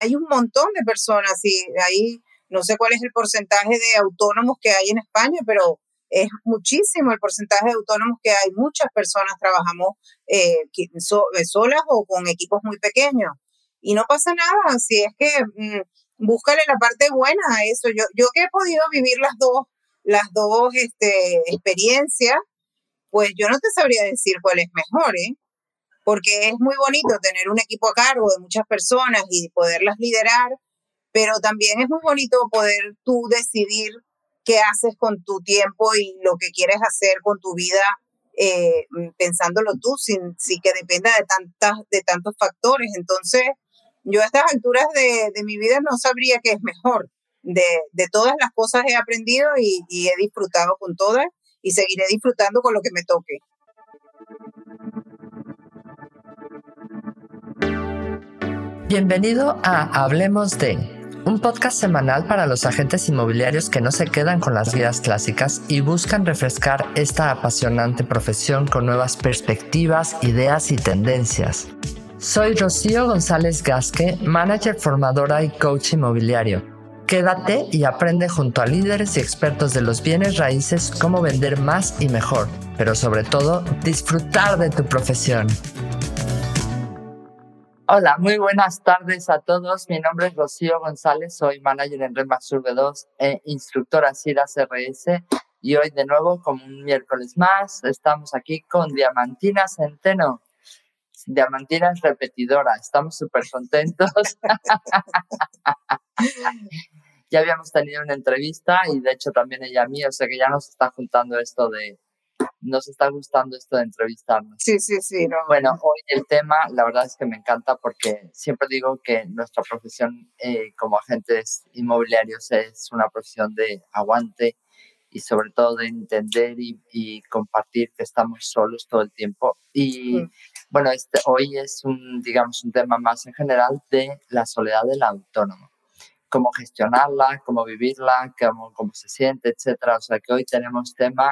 hay un montón de personas y ahí no sé cuál es el porcentaje de autónomos que hay en España, pero es muchísimo el porcentaje de autónomos que hay. Muchas personas trabajamos eh, eh, solas o con equipos muy pequeños. Y no pasa nada, si es que mm, búscale la parte buena a eso. Yo, yo que he podido vivir las dos, las dos este, experiencias, pues yo no te sabría decir cuál es mejor, ¿eh? Porque es muy bonito tener un equipo a cargo de muchas personas y poderlas liderar, pero también es muy bonito poder tú decidir qué haces con tu tiempo y lo que quieres hacer con tu vida, eh, pensándolo tú, sin, sin que dependa de, tantas, de tantos factores. Entonces, yo a estas alturas de, de mi vida no sabría qué es mejor. De, de, todas las cosas he aprendido y, y he disfrutado con todas y seguiré disfrutando con lo que me toque. Bienvenido a Hablemos de un podcast semanal para los agentes inmobiliarios que no se quedan con las guías clásicas y buscan refrescar esta apasionante profesión con nuevas perspectivas, ideas y tendencias. Soy Rocío González Gasque, manager formadora y coach inmobiliario. Quédate y aprende junto a líderes y expertos de los bienes raíces cómo vender más y mejor, pero sobre todo disfrutar de tu profesión. Hola, muy buenas tardes a todos. Mi nombre es Rocío González, soy manager en Rema Surve 2 e instructora CIRA CRS. Y hoy de nuevo, como un miércoles más, estamos aquí con Diamantina Centeno. Diamantina es repetidora, estamos súper contentos. ya habíamos tenido una entrevista y de hecho también ella a mí, o sea que ya nos está juntando esto de, nos está gustando esto de entrevistarnos. Sí, sí, sí. No. Bueno, hoy el tema, la verdad es que me encanta porque siempre digo que nuestra profesión eh, como agentes inmobiliarios es una profesión de aguante y sobre todo de entender y, compartir que estamos solos todo el tiempo. Y bueno, este, hoy es un, digamos, un tema más en general de la soledad del autónomo cómo gestionarla, cómo vivirla, cómo, cómo se siente, etcétera. O sea que hoy tenemos tema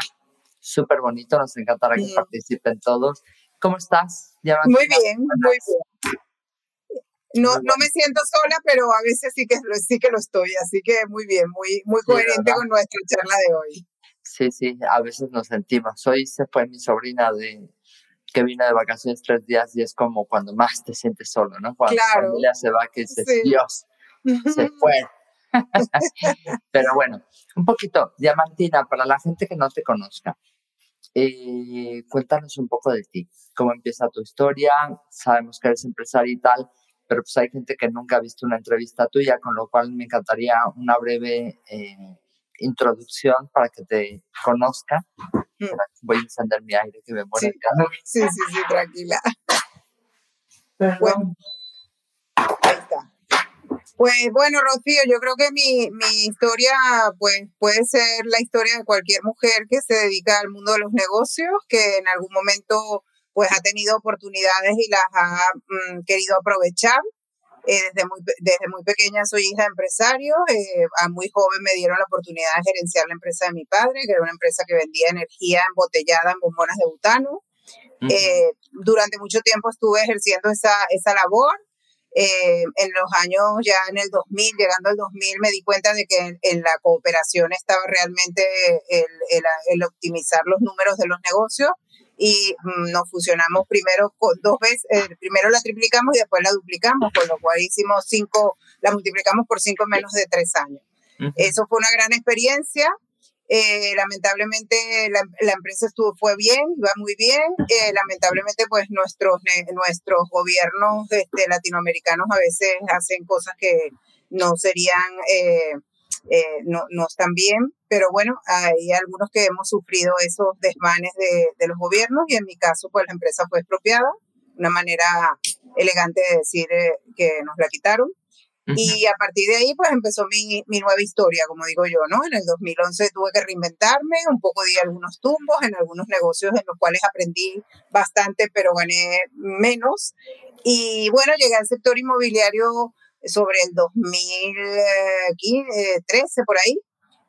súper bonito, nos encantará que participen todos. ¿Cómo estás? muy bien, muy bien. No, no me siento sola, pero a veces sí que, sí que lo estoy, así que muy bien, muy, muy coherente con nuestra charla de hoy. Sí, sí, a veces nos sentimos. Hoy se fue mi sobrina de que vino de vacaciones tres días y es como cuando más te sientes solo, ¿no? Cuando la familia se va, que dices, Dios, se fue. pero bueno, un poquito, Diamantina, para la gente que no te conozca, eh, cuéntanos un poco de ti, cómo empieza tu historia, sabemos que eres empresario y tal, pero pues hay gente que nunca ha visto una entrevista tuya, con lo cual me encantaría una breve eh, introducción para que te conozca. Mm. Voy a encender mi aire que me muere sí. calor. Sí, sí, sí, tranquila. Bueno, pues bueno, Rocío, yo creo que mi, mi historia pues, puede ser la historia de cualquier mujer que se dedica al mundo de los negocios, que en algún momento pues ha tenido oportunidades y las ha mm, querido aprovechar. Eh, desde, muy, desde muy pequeña soy hija de empresario, eh, a muy joven me dieron la oportunidad de gerenciar la empresa de mi padre, que era una empresa que vendía energía embotellada en bombonas de butano. Eh, durante mucho tiempo estuve ejerciendo esa, esa labor eh, en los años ya en el 2000, llegando al 2000, me di cuenta de que en, la cooperación estaba realmente el, el, optimizar los números de los negocios y mm, nos fusionamos primero con dos veces, eh, primero la triplicamos y después la duplicamos, con lo cual hicimos cinco, la multiplicamos por cinco en menos de tres años. Eso fue una gran experiencia eh, lamentablemente la, empresa estuvo, fue bien, iba muy bien. Eh, lamentablemente pues nuestros, nuestros gobiernos este, latinoamericanos a veces hacen cosas que no serían, eh, no, no están bien, pero bueno, hay algunos que hemos sufrido esos desmanes de, de, los gobiernos y en mi caso pues la empresa fue expropiada, una manera elegante de decir que nos la quitaron. Y a partir de ahí, pues empezó mi, mi, nueva historia, como digo yo, ¿no? En el 2011 tuve que reinventarme, un poco di algunos tumbos en algunos negocios en los cuales aprendí bastante, pero gané menos. Y bueno, llegué al sector inmobiliario sobre el 2013, por ahí.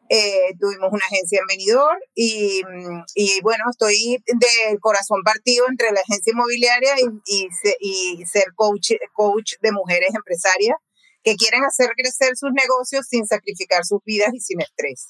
Eh, tuvimos una agencia en Benidorm y, y, bueno, estoy del corazón partido entre la agencia inmobiliaria y, y, y ser coach, coach de mujeres empresarias que quieren hacer crecer sus negocios sin sacrificar sus vidas y sin estrés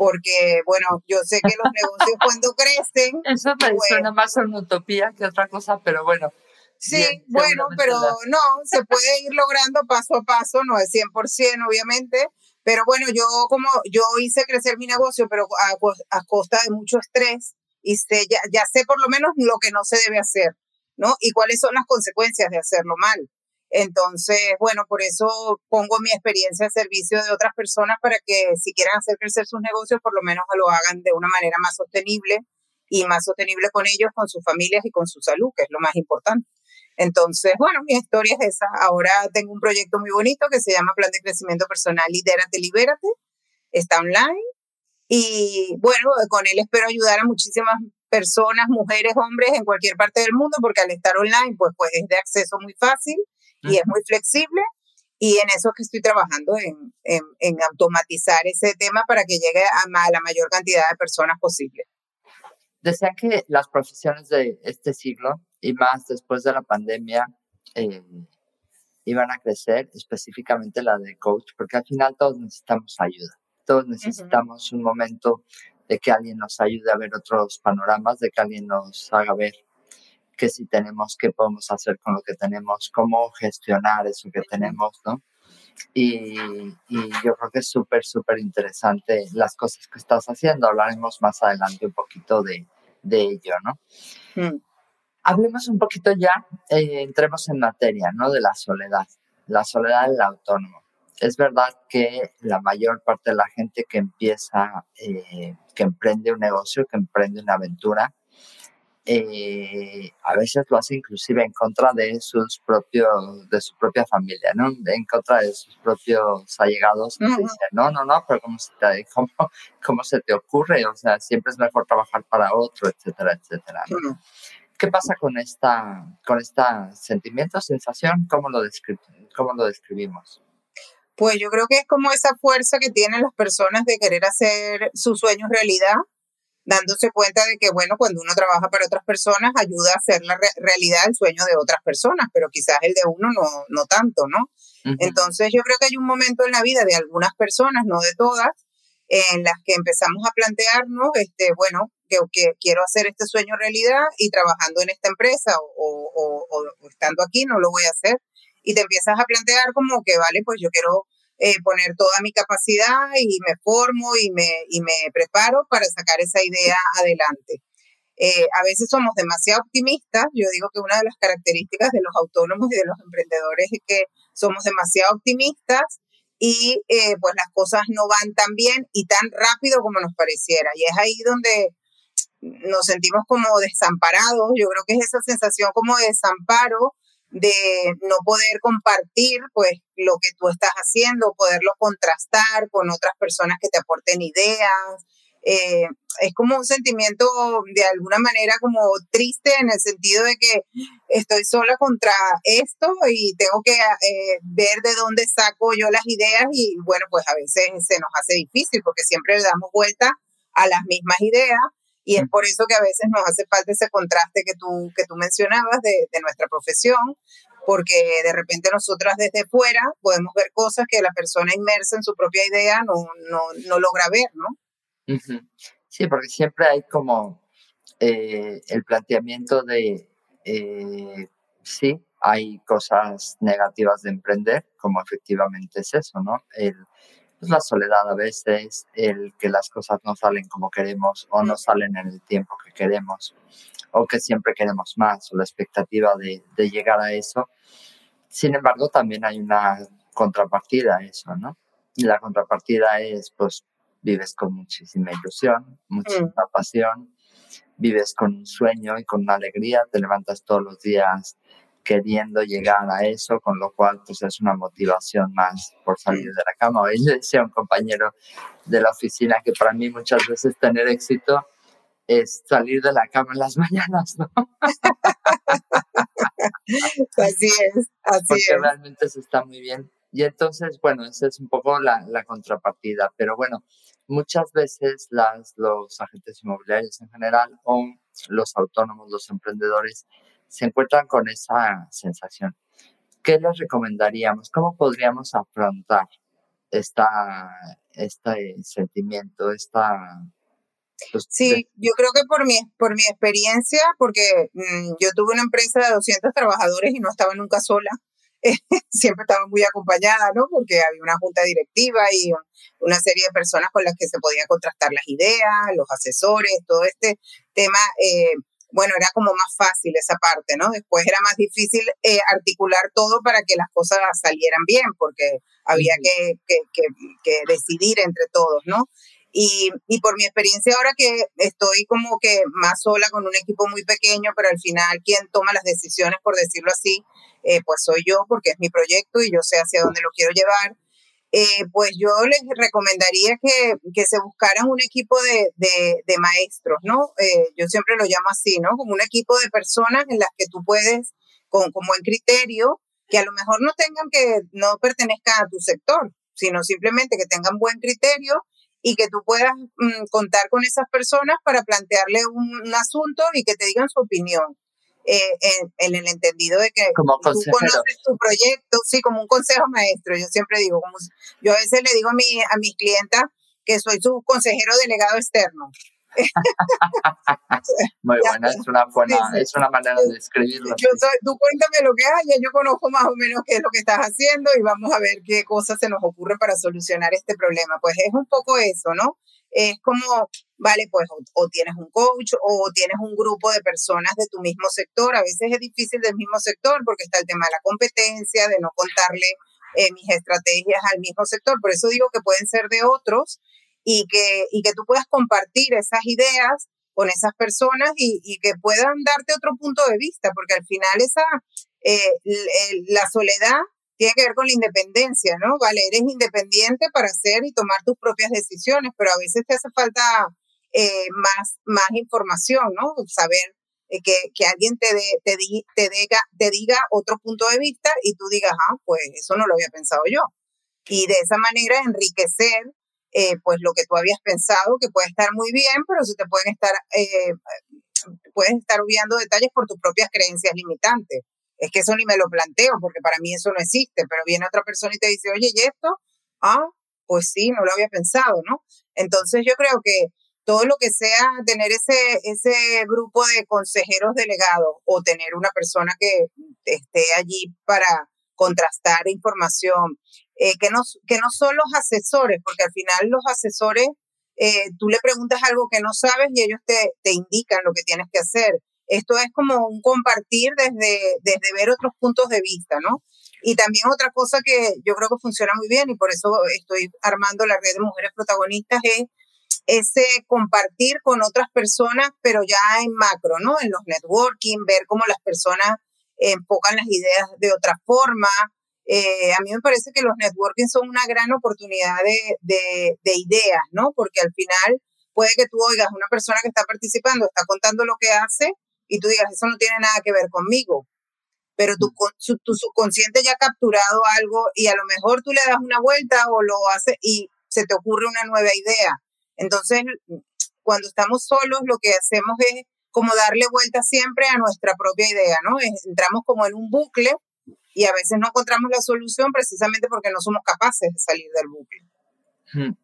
porque, bueno, yo sé que los negocios cuando crecen... Eso me pues suena más a una utopía que otra cosa, pero bueno. Sí, bueno, pero no, se puede ir logrando paso a paso, no es 100% obviamente, pero bueno, yo como yo hice crecer mi negocio, pero a, a costa de mucho estrés, y sé, ya, ya sé por lo menos lo que no se debe hacer, ¿no? Y cuáles son las consecuencias de hacerlo mal. Entonces, bueno, por eso pongo mi experiencia al servicio de otras personas para que si quieren hacer crecer sus negocios, por lo menos lo hagan de una manera más sostenible y más sostenible con ellos, con sus familias y con su salud, que es lo más importante. Entonces, bueno, mi historia es esa. Ahora tengo un proyecto muy bonito que se llama Plan de Crecimiento Personal Lidérate, Libérate. Está online. Y bueno, con él espero ayudar a muchísimas personas, mujeres, hombres en cualquier parte del mundo, porque al estar online, pues, pues es de acceso muy fácil y es muy flexible y en eso que estoy trabajando, en, en, automatizar ese tema para que llegue a, la mayor cantidad de personas posible. Decían que las profesiones de este siglo y más después de la pandemia eh, iban a crecer, específicamente la de coach, porque al final todos necesitamos ayuda, todos necesitamos un momento de que alguien nos ayude a ver otros panoramas, de que alguien nos haga ver que si tenemos, qué podemos hacer con lo que tenemos, cómo gestionar eso que tenemos, ¿no? Y, yo creo que es súper, súper interesante las cosas que estás haciendo. Hablaremos más adelante un poquito de, de ello, ¿no? Mm. Hablemos un poquito ya, eh, entremos en materia, ¿no? De la soledad, la soledad del autónomo. Es verdad que la mayor parte de la gente que empieza, eh, que emprende un negocio, que emprende una aventura, eh, a veces lo hace inclusive en contra de sus propios, de su propia familia, ¿no? En contra de sus propios allegados. no, no, no, pero ¿cómo se, te, cómo, se te ocurre? O sea, siempre es mejor trabajar para otro, etcétera, etcétera. ¿Qué pasa con esta, con esta sentimiento, sensación? ¿Cómo lo, ¿Cómo lo describimos? Pues yo creo que es como esa fuerza que tienen las personas de querer hacer sus sueños realidad dándose cuenta de que, bueno, cuando uno trabaja para otras personas, ayuda a hacer la realidad el sueño de otras personas, pero quizás el de uno no, no tanto, ¿no? Entonces yo creo que hay un momento en la vida de algunas personas, no de todas, en las que empezamos a plantearnos, este, bueno, que, que quiero hacer este sueño realidad y trabajando en esta empresa o, o, o estando aquí no lo voy a hacer. Y te empiezas a plantear como que, vale, pues yo quiero eh, poner toda mi capacidad y me formo y me, y me preparo para sacar esa idea adelante. Eh, a veces somos demasiado optimistas. Yo digo que una de las características de los autónomos y de los emprendedores es que somos demasiado optimistas y eh, pues las cosas no van tan bien y tan rápido como nos pareciera. Y es ahí donde nos sentimos como desamparados. Yo creo que es esa sensación como de desamparo de no poder compartir pues lo que tú estás haciendo, poderlo contrastar con otras personas que te aporten ideas. Eh, es como un sentimiento de alguna manera como triste en el sentido de que estoy sola contra esto y tengo que eh, ver de dónde saco yo las ideas y bueno, pues a veces se nos hace difícil porque siempre le damos vuelta a las mismas ideas y es por eso que a veces nos hace falta ese contraste que tú, que tú mencionabas de, de nuestra profesión, porque de repente nosotras desde fuera podemos ver cosas que la persona inmersa en su propia idea no, no, no logra ver, ¿no? Sí, porque siempre hay como eh, el planteamiento de, eh, sí, hay cosas negativas de emprender, como efectivamente es eso, ¿no? El, pues la soledad a veces, el que las cosas no salen como queremos o no salen en el tiempo que queremos o que siempre queremos más o la expectativa de, de llegar a eso. Sin embargo, también hay una contrapartida a eso, ¿no? Y la contrapartida es, pues, vives con muchísima ilusión, muchísima mm. pasión, vives con un sueño y con una alegría, te levantas todos los días queriendo llegar a eso, con lo cual pues es una motivación más por salir de la cama. Hoy le decía a un compañero de la oficina que para mí muchas veces tener éxito es salir de la cama en las mañanas, ¿no? así es, así Porque realmente se está muy bien. Y entonces, bueno, esa es un poco la, la contrapartida. Pero bueno, muchas veces las, los agentes inmobiliarios en general o los autónomos, los emprendedores, se encuentran con esa sensación. ¿qué les recomendaríamos? ¿Cómo podríamos afrontar esta, este sentimiento, esta... Pues, sí, yo creo que por mi, por mi experiencia, porque mm, yo tuve una empresa de 200 trabajadores y no estaba nunca sola, siempre estaba muy acompañada, ¿no? Porque había una junta directiva y una serie de personas con las que se podía contrastar las ideas, los asesores, todo este tema, eh, bueno, era como más fácil esa parte, ¿no? Después era más difícil eh, articular todo para que las cosas salieran bien, porque había que, que, que, decidir entre todos, ¿no? Y, y, por mi experiencia ahora que estoy como que más sola con un equipo muy pequeño, pero al final quien toma las decisiones, por decirlo así, eh, pues soy yo porque es mi proyecto y yo sé hacia dónde lo quiero llevar. Eh, pues yo les recomendaría que, que se buscaran un equipo de, de, maestros, ¿no? Eh, yo siempre lo llamo así, ¿no? Como un equipo de personas en las que tú puedes, con, con buen criterio, que a lo mejor no tengan que, no pertenezcan a tu sector, sino simplemente que tengan buen criterio y que tú puedas mm, contar con esas personas para plantearle un, un, asunto y que te digan su opinión. Eh, en, el entendido de que tú conoces tu proyecto, sí, como un consejo maestro. Yo siempre digo, como yo a veces le digo a, mi, a mis clientas que soy su consejero delegado externo. Muy buena, es una, buena, es una manera de escribirlo. Yo tú cuéntame lo que haya, yo conozco más o menos qué es lo que estás haciendo y vamos a ver qué cosas se nos ocurren para solucionar este problema. Pues es un poco eso, ¿no? Es como, vale, pues o, tienes un coach o tienes un grupo de personas de tu mismo sector. A veces es difícil del mismo sector porque está el tema de la competencia, de no contarle eh, mis estrategias al mismo sector. Por eso digo que pueden ser de otros y que, y que tú puedas compartir esas ideas con esas personas y, que puedan darte otro punto de vista, porque al final esa, eh, la soledad tiene que ver con la independencia, ¿no? Vale, eres independiente para hacer y tomar tus propias decisiones, pero a veces te hace falta eh, más, más información, ¿no? Saber eh, que, que, alguien te, te, te, diga, te diga otro punto de vista y tú digas, ah, pues eso no lo había pensado yo. Y de esa manera enriquecer eh, pues lo que tú habías pensado, que puede estar muy bien, pero si te pueden estar, puedes estar obviando detalles por tus propias creencias limitantes es que eso ni me lo planteo, porque para mí eso no existe, pero viene otra persona y te dice, oye, ¿y esto? Ah, pues sí, no lo había pensado, ¿no? Entonces yo creo que todo lo que sea tener ese, ese grupo de consejeros delegados o tener una persona que esté allí para contrastar información, eh, que, no, que no son los asesores, porque al final los asesores, eh, tú le preguntas algo que no sabes y ellos te, te indican lo que tienes que hacer. Esto es como un compartir desde, desde ver otros puntos de vista, ¿no? Y también otra cosa que yo creo que funciona muy bien y por eso estoy armando la red de mujeres protagonistas es ese compartir con otras personas, pero ya en macro, ¿no? En los networking, ver cómo las personas enfocan las ideas de otra forma. Eh, a mí me parece que los networking son una gran oportunidad de, de, de ideas, ¿no? Porque al final puede que tú oigas una persona que está participando, está contando lo que hace y tú digas, eso no tiene nada que ver conmigo, pero tu, tu subconsciente ya ha capturado algo y a lo mejor tú le das una vuelta o lo haces y se te ocurre una nueva idea. Entonces, cuando estamos solos, lo que hacemos es como darle vuelta siempre a nuestra propia idea, ¿no? Entramos como en un bucle y a veces no encontramos la solución precisamente porque no somos capaces de salir del bucle.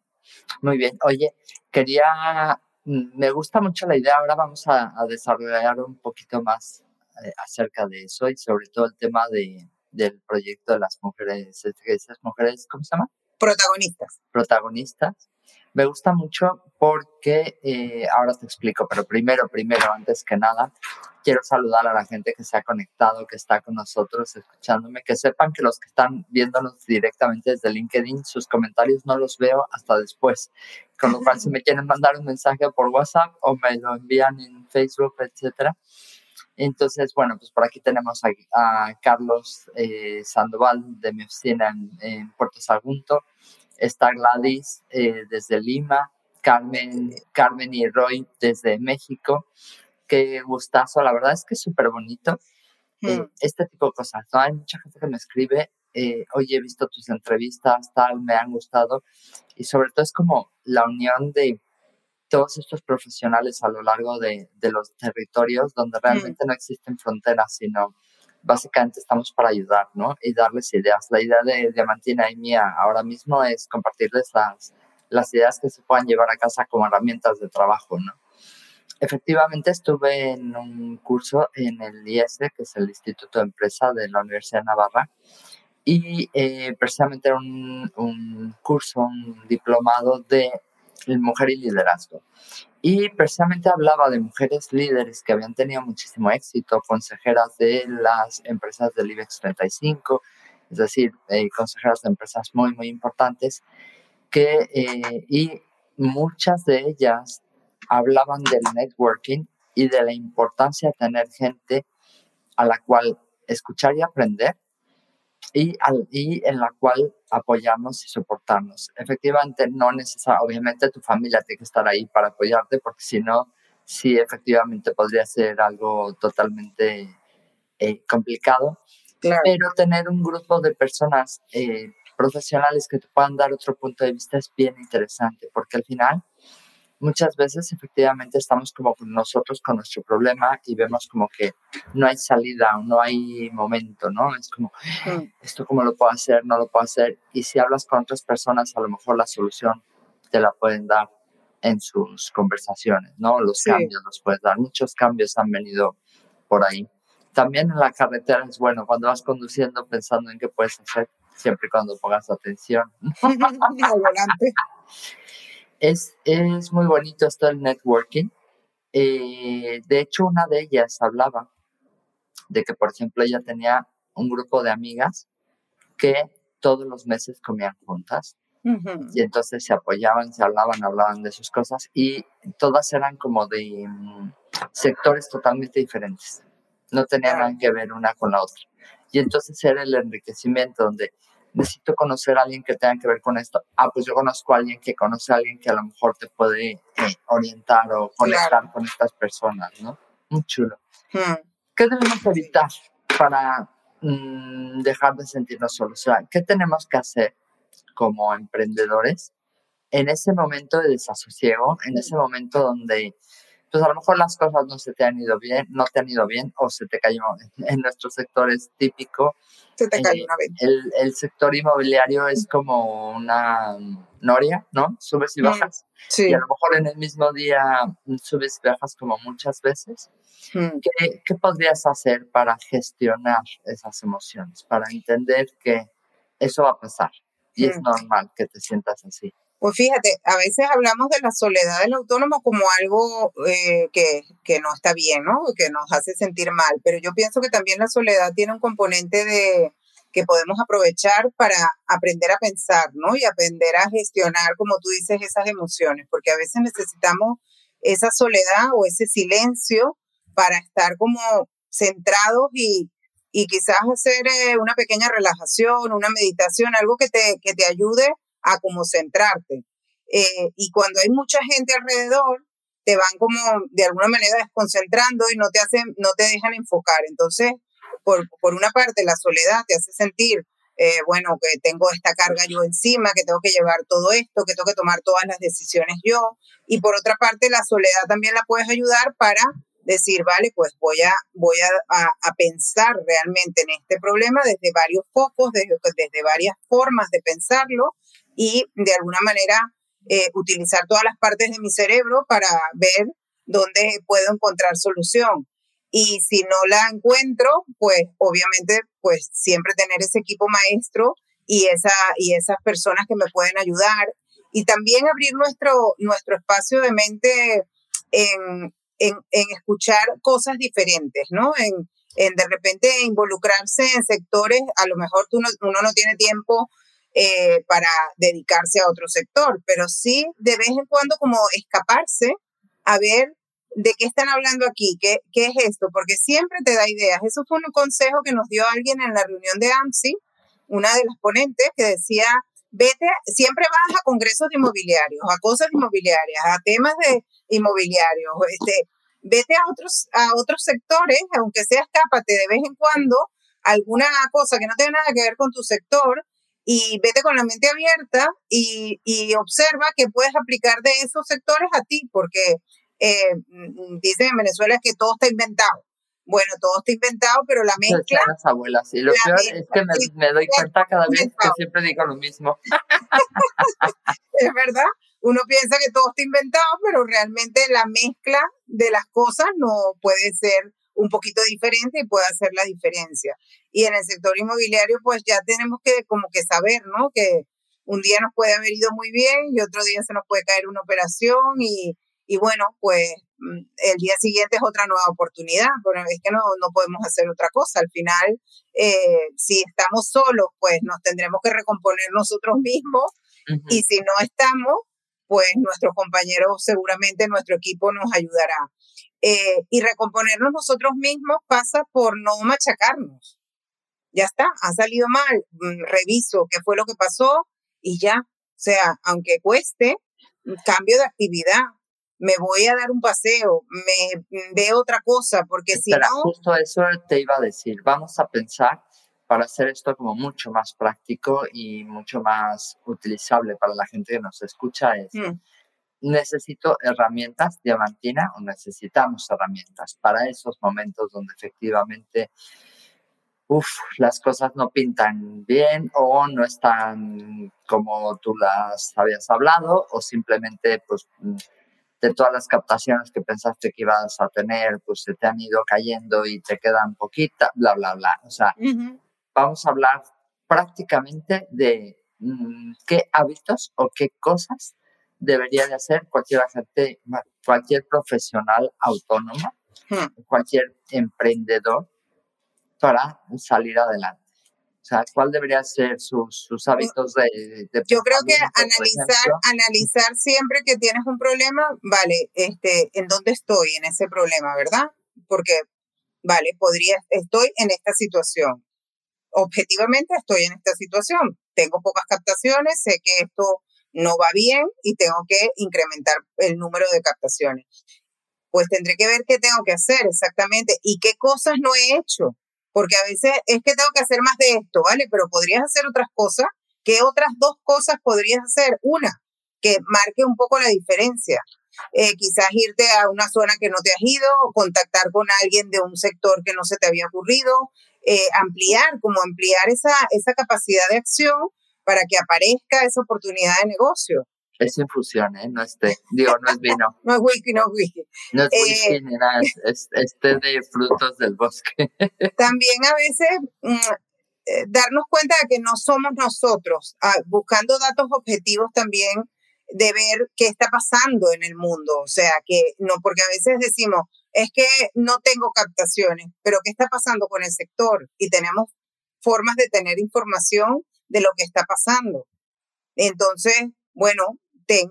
Muy bien. Oye, quería me gusta mucho la idea. Ahora vamos a, desarrollar un poquito más eh, acerca de eso y sobre todo el tema de, del proyecto de las mujeres, esas mujeres, ¿cómo se llama? Protagonistas. Protagonistas. Me gusta mucho porque, eh, ahora te explico, pero primero, primero, antes que nada, quiero saludar a la gente que se ha conectado, que está con nosotros, escuchándome, que sepan que los que están viéndonos directamente desde LinkedIn, sus comentarios no los veo hasta después. Con lo cual, si me quieren mandar un mensaje por WhatsApp o me lo envían en Facebook, etcétera. Entonces, bueno, pues por aquí tenemos a, Carlos eh, Sandoval de mi oficina en, Puerto Sagunto está Gladys eh, desde Lima, Carmen, Carmen y Roy desde México. Qué gustazo, la verdad es que es súper bonito. Eh, mm. este tipo de cosas, ¿no? Hay mucha gente que me escribe, eh, oye, he visto tus entrevistas, tal, me han gustado. Y sobre todo es como la unión de todos estos profesionales a lo largo de, los territorios donde mm. realmente no existen fronteras, sino básicamente estamos para ayudar, ¿no? Y darles ideas. La idea de Diamantina y mía ahora mismo es compartirles las, las ideas que se puedan llevar a casa como herramientas de trabajo, ¿no? Efectivamente estuve en un curso en el IES, que es el Instituto de Empresa de la Universidad de Navarra, y eh, precisamente era un, un, curso, un diplomado de mujer y liderazgo. Y precisamente hablaba de mujeres líderes que habían tenido muchísimo éxito, consejeras de las empresas del IBEX 35, es decir, eh, consejeras de empresas muy, muy importantes, que, eh, y muchas de ellas hablaban del networking y de la importancia de tener gente a la cual escuchar y aprender y, y en la cual apoyarnos y soportarnos. Efectivamente, no necesariamente, obviamente tu familia tiene que estar ahí para apoyarte porque si no, sí, efectivamente podría ser algo totalmente eh, complicado. Pero tener un grupo de personas eh, profesionales que te puedan dar otro punto de vista es bien interesante porque al final muchas veces efectivamente estamos como nosotros con nuestro problema y vemos como que no hay salida no hay momento, ¿no? Es como, esto cómo lo puedo hacer, no lo puedo hacer. Y si hablas con otras personas, a lo mejor la solución te la pueden dar en sus conversaciones, ¿no? Los cambios los puedes dar. Muchos cambios han venido por ahí. También en la carretera es bueno cuando vas conduciendo pensando en qué puedes hacer, siempre y cuando pongas atención. Es, es muy bonito esto del networking. Eh, de hecho, una de ellas hablaba de que, por ejemplo, ella tenía un grupo de amigas que todos los meses comían juntas. Y entonces se apoyaban, se hablaban, hablaban de sus cosas y todas eran como de mm, sectores totalmente diferentes. No tenían nada que ver una con la otra. Y entonces era el enriquecimiento donde necesito conocer a alguien que tenga que ver con esto. Ah, pues yo conozco a alguien que conoce a alguien que a lo mejor te puede eh, orientar o conectar con estas personas, ¿no? Muy chulo. Hmm. ¿Qué debemos evitar para mm, dejar de sentirnos solos? O sea, ¿qué tenemos que hacer como emprendedores en ese momento de desasosiego, en ese momento donde pues a lo mejor las cosas no se te han ido bien, no te han ido bien o se te cayó. En nuestro sector es típico. Se te cayó una vez. El, el, sector inmobiliario es como una noria, ¿no? Subes y mm, bajas. Sí. Y a lo mejor en el mismo día subes y bajas como muchas veces. Mm. ¿Qué, ¿Qué podrías hacer para gestionar esas emociones? Para entender que eso va a pasar y es mm. normal que te sientas así. Pues fíjate, a veces hablamos de la soledad del autónomo como algo eh, que, que, no está bien, ¿no? Que nos hace sentir mal, pero yo pienso que también la soledad tiene un componente de que podemos aprovechar para aprender a pensar, ¿no? Y aprender a gestionar, como tú dices, esas emociones, porque a veces necesitamos esa soledad o ese silencio para estar como centrados y, y quizás hacer eh, una pequeña relajación, una meditación, algo que te, que te ayude a como centrarte. Eh, y cuando hay mucha gente alrededor, te van como de alguna manera desconcentrando y no te hacen, no te dejan enfocar. Entonces, por, por una parte, la soledad te hace sentir, eh, bueno, que tengo esta carga yo encima, que tengo que llevar todo esto, que tengo que tomar todas las decisiones yo. Y por otra parte, la soledad también la puedes ayudar para decir, vale, pues voy a, voy a, a, pensar realmente en este problema desde varios focos, desde, desde varias formas de pensarlo y de alguna manera eh, utilizar todas las partes de mi cerebro para ver dónde puedo encontrar solución. Y si no la encuentro, pues obviamente, pues siempre tener ese equipo maestro y, esa, y esas personas que me pueden ayudar. Y también abrir nuestro, nuestro espacio de mente en, en, escuchar cosas diferentes, ¿no? En, en de repente involucrarse en sectores, a lo mejor tú no, uno no tiene tiempo eh, para dedicarse a otro sector, pero sí de vez en cuando como escaparse a ver de qué están hablando aquí, qué, qué es esto, porque siempre te da ideas. Eso fue un consejo que nos dio alguien en la reunión de AMSI, una de las ponentes, que decía, vete, siempre vas a congresos de inmobiliarios, a cosas inmobiliarias, a temas de inmobiliarios, este, vete a otros, a otros sectores, aunque sea escápate de vez en cuando, alguna cosa que no tenga nada que ver con tu sector, y vete con la mente abierta y, y observa que puedes aplicar de esos sectores a ti, porque eh, mm, dicen en Venezuela que todo está inventado. bueno, todo está inventado, pero la mezcla... Las abuelas, y lo peor es que me, doy cuenta cada vez que siempre digo lo mismo. es verdad, uno piensa que todo está inventado, pero realmente la mezcla de las cosas no puede ser un poquito diferente y puede hacer la diferencia. Y en el sector inmobiliario, pues ya tenemos que como que saber, ¿no? Que un día nos puede haber ido muy bien y otro día se nos puede caer una operación y, y bueno, pues mm, el día siguiente es otra nueva oportunidad, pero es que no, no podemos hacer otra cosa. Al final, eh, si estamos solos, pues nos tendremos que recomponer nosotros mismos y si no estamos, pues nuestros compañeros, seguramente nuestro equipo nos ayudará. Eh, y recomponernos nosotros mismos pasa por no machacarnos. Ya está, ha salido mal, mm, reviso qué fue lo que pasó y ya. O sea, aunque cueste, cambio de actividad, me voy a dar un paseo, me veo otra cosa, porque si no... Justo eso te iba a decir, vamos a pensar para hacer esto como mucho más práctico y mucho más utilizable para la gente que nos escucha es, mm. Necesito herramientas, diamantina, o necesitamos herramientas para esos momentos donde efectivamente uf, las cosas no pintan bien o no están como tú las habías hablado o simplemente pues de todas las captaciones que pensaste que ibas a tener, pues se te han ido cayendo y te quedan poquitas, bla, bla, bla. O sea, vamos a hablar prácticamente de mm, qué hábitos o qué cosas debería de hacer cualquier gente, cualquier profesional autónomo, hmm. cualquier emprendedor para salir adelante. O sea, ¿cuál debería ser sus, sus hábitos de, Yo creo que analizar, analizar siempre que tienes un problema, vale, este, ¿en dónde estoy en ese problema, verdad? Porque, vale, podría, estoy en esta situación. Objetivamente estoy en esta situación. Tengo pocas captaciones, sé que esto no va bien y tengo que incrementar el número de captaciones. Pues tendré que ver qué tengo que hacer exactamente y qué cosas no he hecho porque a veces es que tengo que hacer más de esto, ¿vale? Pero podrías hacer otras cosas. ¿Qué otras dos cosas podrías hacer? Una, que marque un poco la diferencia. Eh, quizás irte a una zona que no te has ido, o contactar con alguien de un sector que no se te había ocurrido, eh, ampliar, como ampliar esa, esa capacidad de acción para que aparezca esa oportunidad de negocio. Es infusión, ¿eh? No es té. Digo, no es vino. no es whisky, no es whisky. No es whisky eh, ni nada, es, té de frutos del bosque. también a veces mm, eh, darnos cuenta de que no somos nosotros, ah, buscando datos objetivos también de ver qué está pasando en el mundo. O sea, que no, porque a veces decimos, es que no tengo captaciones, pero ¿qué está pasando con el sector? Y tenemos formas de tener información de lo que está pasando. Entonces, bueno, eh,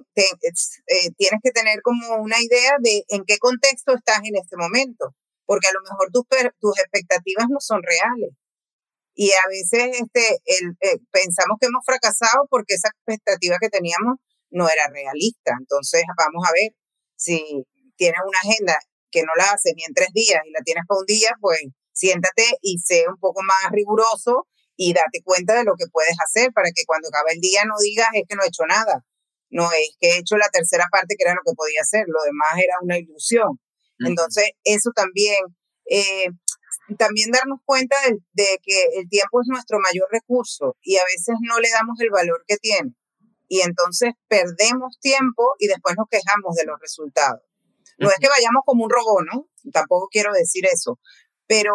tienes que tener como una idea de en qué contexto estás en este momento, porque a lo mejor tus, tus expectativas no son reales. Y a veces este, eh, pensamos que hemos fracasado porque esa expectativa que teníamos no era realista. Entonces, vamos a ver, si tienes una agenda que no la haces ni en tres días y la tienes para un día, pues siéntate y sé un poco más riguroso y date cuenta de lo que puedes hacer para que cuando acabe el día no digas es que no he hecho nada. No es que he hecho la tercera parte que era lo que podía hacer, lo demás era una ilusión. Entonces, eso también, eh, también darnos cuenta de, que el tiempo es nuestro mayor recurso y a veces no le damos el valor que tiene. Y entonces perdemos tiempo y después nos quejamos de los resultados. No es que vayamos como un robot, ¿no? Tampoco quiero decir eso. Pero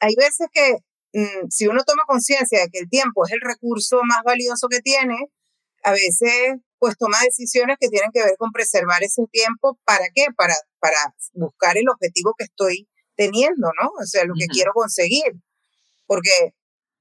hay veces que mm, si uno toma conciencia de que el tiempo es el recurso más valioso que tiene, a veces pues toma decisiones que tienen que ver con preservar ese tiempo. ¿Para qué? Para, para buscar el objetivo que estoy teniendo, ¿no? O sea, lo que quiero conseguir. Porque,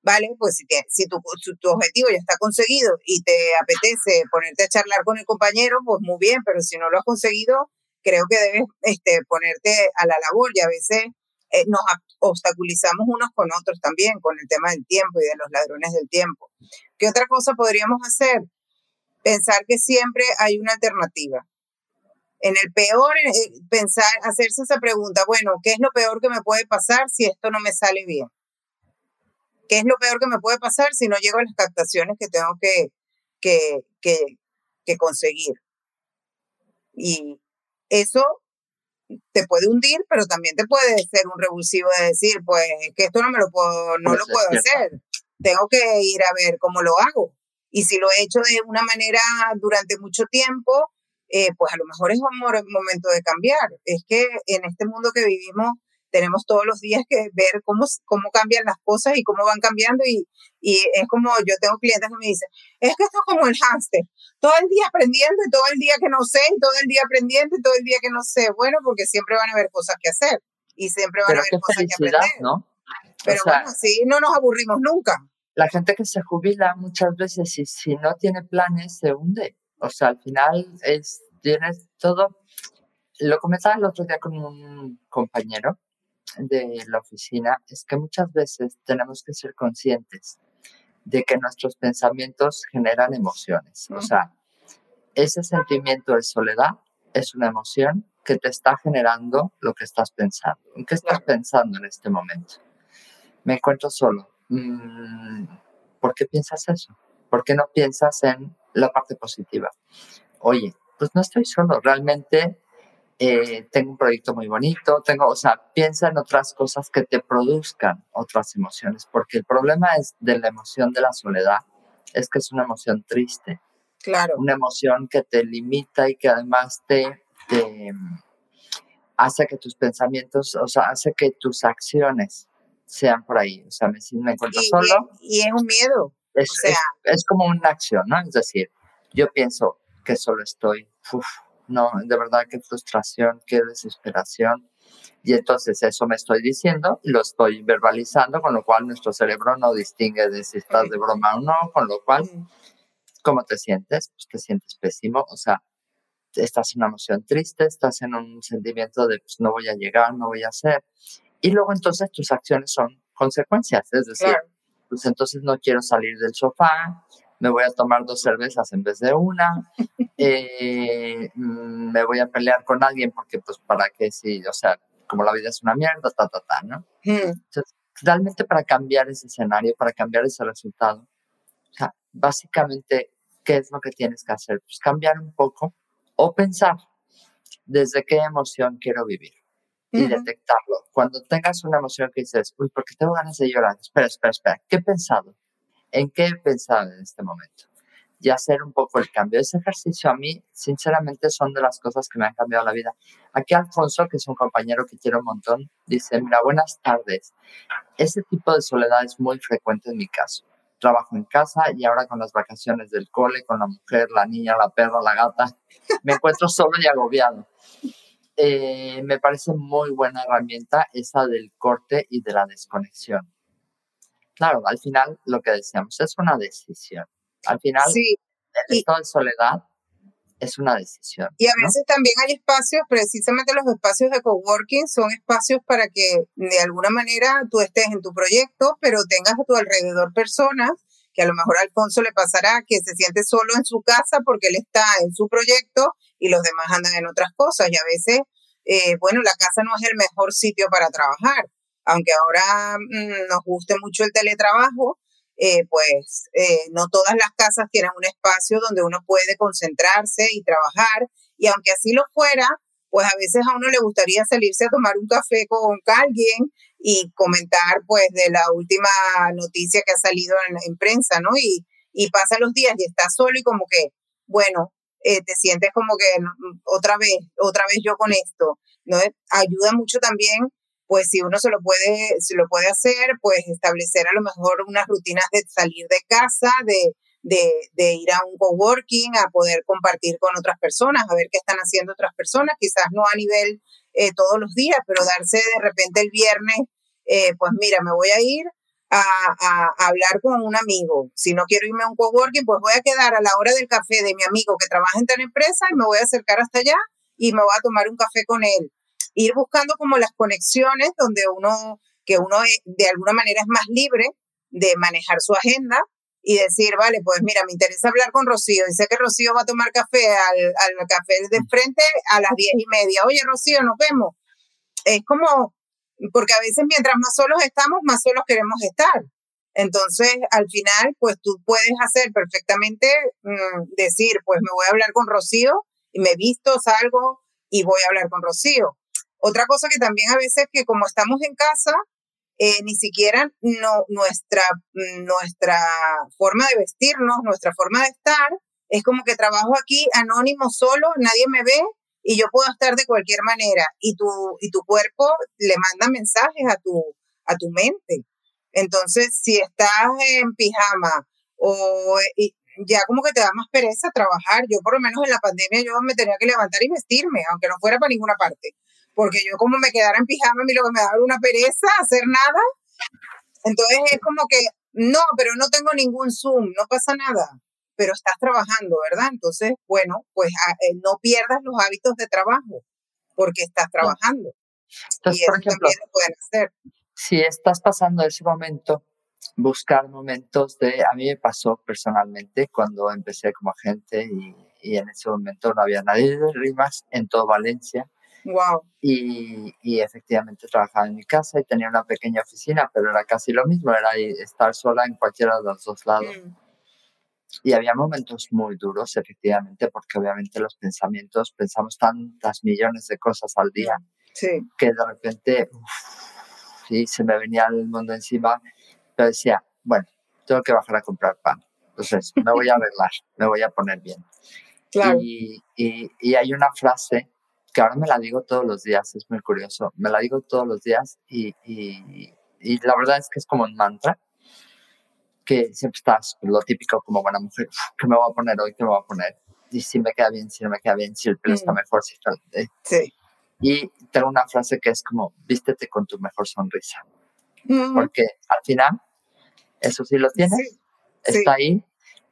vale, pues si, si tu, tu, objetivo ya está conseguido y te apetece ponerte a charlar con el compañero, pues muy bien, pero si no lo has conseguido, creo que debes este, ponerte a la labor y a veces eh, nos obstaculizamos unos con otros también con el tema del tiempo y de los ladrones del tiempo. ¿Qué otra cosa podríamos hacer? pensar que siempre hay una alternativa. En el peor, eh, pensar, hacerse esa pregunta, bueno, ¿qué es lo peor que me puede pasar si esto no me sale bien? ¿Qué es lo peor que me puede pasar si no llego a las captaciones que tengo que, que, que conseguir? Y eso te puede hundir, pero también te puede ser un revulsivo de decir, pues que esto no me lo puedo, no lo puedo hacer. Tengo que ir a ver cómo lo hago. Y si lo he hecho de una manera durante mucho tiempo, eh, pues a lo mejor es un momento de cambiar. Es que en este mundo que vivimos tenemos todos los días que ver cómo, cómo cambian las cosas y cómo van cambiando y, y es como yo tengo clientes que me dicen, es que esto es como el hámster, todo el día aprendiendo y todo el día que no sé y todo el día aprendiendo y todo el día que no sé. Bueno, porque siempre van a haber cosas que hacer y siempre van a haber cosas que aprender. ¿no? Pero bueno, así no nos aburrimos nunca. La gente que se jubila muchas veces y si no tiene planes se hunde. O sea, al final es, tienes todo. Lo comentaba el otro día con un compañero de la oficina, es que muchas veces tenemos que ser conscientes de que nuestros pensamientos generan emociones. O sea, ese sentimiento de soledad es una emoción que te está generando lo que estás pensando. ¿En qué estás pensando en este momento? Me encuentro solo. Mm, ¿Por qué piensas eso? ¿Por qué no piensas en la parte positiva? Oye, pues no estoy solo, realmente eh, tengo un proyecto muy bonito, tengo, o sea, piensa en otras cosas que te produzcan otras emociones, porque el problema es de la emoción de la soledad, es que es una emoción triste. Claro. Una emoción que te limita y que además te, te hace que tus pensamientos, o sea, hace que tus acciones sean por ahí. O sea, me, me encuentro solo. Y, es un miedo. Es, o sea, es, como una acción, ¿no? Es decir, yo pienso que solo estoy, uf, no, de verdad qué frustración, qué desesperación. Y entonces eso me estoy diciendo lo estoy verbalizando, con lo cual nuestro cerebro no distingue de si estás de broma o no, con lo cual, ¿cómo te sientes? Pues te sientes pésimo, o sea, estás en una emoción triste, estás en un sentimiento de pues no voy a llegar, no voy a hacer. Y luego entonces tus acciones son consecuencias, es decir, pues entonces no quiero salir del sofá, me voy a tomar dos cervezas en vez de una, eh, mm, me voy a pelear con alguien porque pues para qué si, o sea, como la vida es una mierda, ta, ta, ta, ¿no? Entonces, realmente para cambiar ese escenario, para cambiar ese resultado, o sea, básicamente, ¿qué es lo que tienes que hacer? Pues cambiar un poco o pensar desde qué emoción quiero vivir y detectarlo. Cuando tengas una emoción que dices, uy, ¿por qué tengo ganas de llorar? Espera, espera, espera, ¿qué he pensado? ¿En qué he pensado en este momento? Y hacer un poco el cambio. Ese ejercicio a mí, sinceramente, son de las cosas que me han cambiado la vida. Aquí Alfonso, que es un compañero que quiero un montón, dice, mira, buenas tardes. Ese tipo de soledad es muy frecuente en mi caso. Trabajo en casa y ahora con las vacaciones del cole, con la mujer, la niña, la perra, la gata, me encuentro solo y agobiado. Eh, me parece muy buena herramienta esa del corte y de la desconexión claro, al final lo que decíamos es una decisión. Al final, sí. el estado de soledad es una decisión. Y a veces también hay espacios, precisamente los espacios de coworking son espacios para que de alguna manera tú estés en tu proyecto, pero tengas a tu alrededor personas que a lo mejor a Alfonso le pasará que se siente solo en su casa porque él está en su proyecto y los demás andan en otras cosas. Y a veces, eh, bueno, la casa no es el mejor sitio para trabajar aunque ahora mm, nos guste mucho el teletrabajo, eh, pues eh, no todas las casas tienen un espacio donde uno puede concentrarse y trabajar. Y aunque así lo fuera, pues a veces a uno le gustaría salirse a tomar un café con alguien y comentar pues de la última noticia que ha salido en, prensa, ¿no? Y, y pasan los días y estás solo y como que, bueno, eh, te sientes como que mm, otra vez, otra vez yo con esto, ¿no? Ayuda mucho también pues si uno se lo puede, se lo puede hacer, pues establecer a lo mejor unas rutinas de salir de casa, de, de, ir a un coworking, a poder compartir con otras personas, a ver qué están haciendo otras personas, quizás no a nivel eh, todos los días, pero darse de repente el viernes, eh, pues mira, me voy a ir a, a, hablar con un amigo. Si no quiero irme a un coworking, pues voy a quedar a la hora del café de mi amigo que trabaja en tal empresa y me voy a acercar hasta allá y me voy a tomar un café con él ir buscando como las conexiones donde uno, que uno de alguna manera es más libre de manejar su agenda y decir, vale, pues mira, me interesa hablar con Rocío y sé que Rocío va a tomar café al, al café de frente a las diez y media. Oye, Rocío, nos vemos. Es como, porque a veces mientras más solos estamos, más solos queremos estar. Entonces, al final, pues tú puedes hacer perfectamente, mm, decir, pues me voy a hablar con Rocío y me visto, salgo y voy a hablar con Rocío Otra cosa que también a veces que como estamos en casa, eh, ni siquiera no, nuestra, nuestra forma de vestirnos, nuestra forma de estar, es como que trabajo aquí anónimo solo, nadie me ve y yo puedo estar de cualquier manera. Y tu, y tu cuerpo le manda mensajes a tu, a tu mente. Entonces, si estás en pijama o ya como que te da más pereza trabajar, yo por lo menos en la pandemia yo me tenía que levantar y vestirme, aunque no fuera para ninguna parte, porque yo como me quedara en pijama, a mí lo que me daba una pereza hacer nada. Entonces es como que, no, pero no tengo ningún Zoom, no pasa nada pero estás trabajando, ¿verdad? Entonces, bueno, pues ah, eh, no pierdas los hábitos de trabajo porque estás trabajando. Entonces, por ejemplo, pueden hacer. si estás pasando ese momento, buscar momentos de, a mí me pasó personalmente cuando empecé como agente y, y en ese momento no había nadie de Rimas en todo Valencia. Wow. Y, y, efectivamente trabajaba en mi casa y tenía una pequeña oficina, pero era casi lo mismo, era estar sola en cualquiera de los dos lados. Mm. Y había momentos muy duros, efectivamente, porque obviamente los pensamientos, pensamos tantas millones de cosas al día, que de repente sí, se me venía el mundo encima, pero decía, bueno, tengo que bajar a comprar pan. Entonces, me voy a arreglar, me voy a poner bien. Y, y, y, hay una frase que ahora me la digo todos los días, es muy curioso, me la digo todos los días y, y la verdad es que es como un mantra que siempre estás lo típico como buena mujer, ¿qué me voy a poner hoy? ¿Qué me voy a poner? Y si me queda bien, si no me queda bien, si el pelo está mm. mejor, si está... Eh. Sí. Y tengo una frase que es como, vístete con tu mejor sonrisa. Porque al final, eso sí lo tienes, está ahí,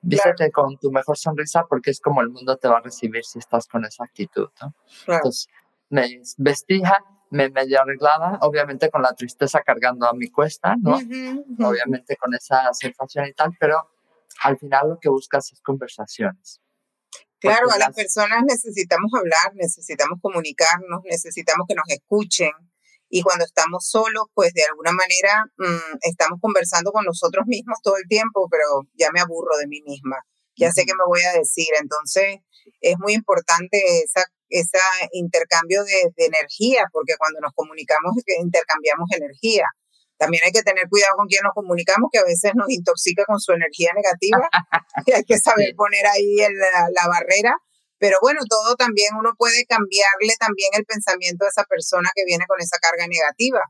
vístete con tu mejor sonrisa porque es como el mundo te va a recibir si estás con esa actitud, ¿no? Entonces, me vestija me medio arreglada, obviamente con la tristeza cargando a mi cuesta, ¿no? Obviamente con esa sensación y tal, pero al final lo que buscas es conversaciones. Claro, a las personas necesitamos hablar, necesitamos comunicarnos, necesitamos que nos escuchen. Y cuando estamos solos, pues de alguna manera mm, estamos conversando con nosotros mismos todo el tiempo, pero ya me aburro de mí misma. Ya sé qué me voy a decir. Entonces, es muy importante esa ese intercambio de, energía, porque cuando nos comunicamos intercambiamos energía. También hay que tener cuidado con quién nos comunicamos, que a veces nos intoxica con su energía negativa y hay que saber poner ahí la, barrera. Pero bueno, todo también uno puede cambiarle también el pensamiento a esa persona que viene con esa carga negativa.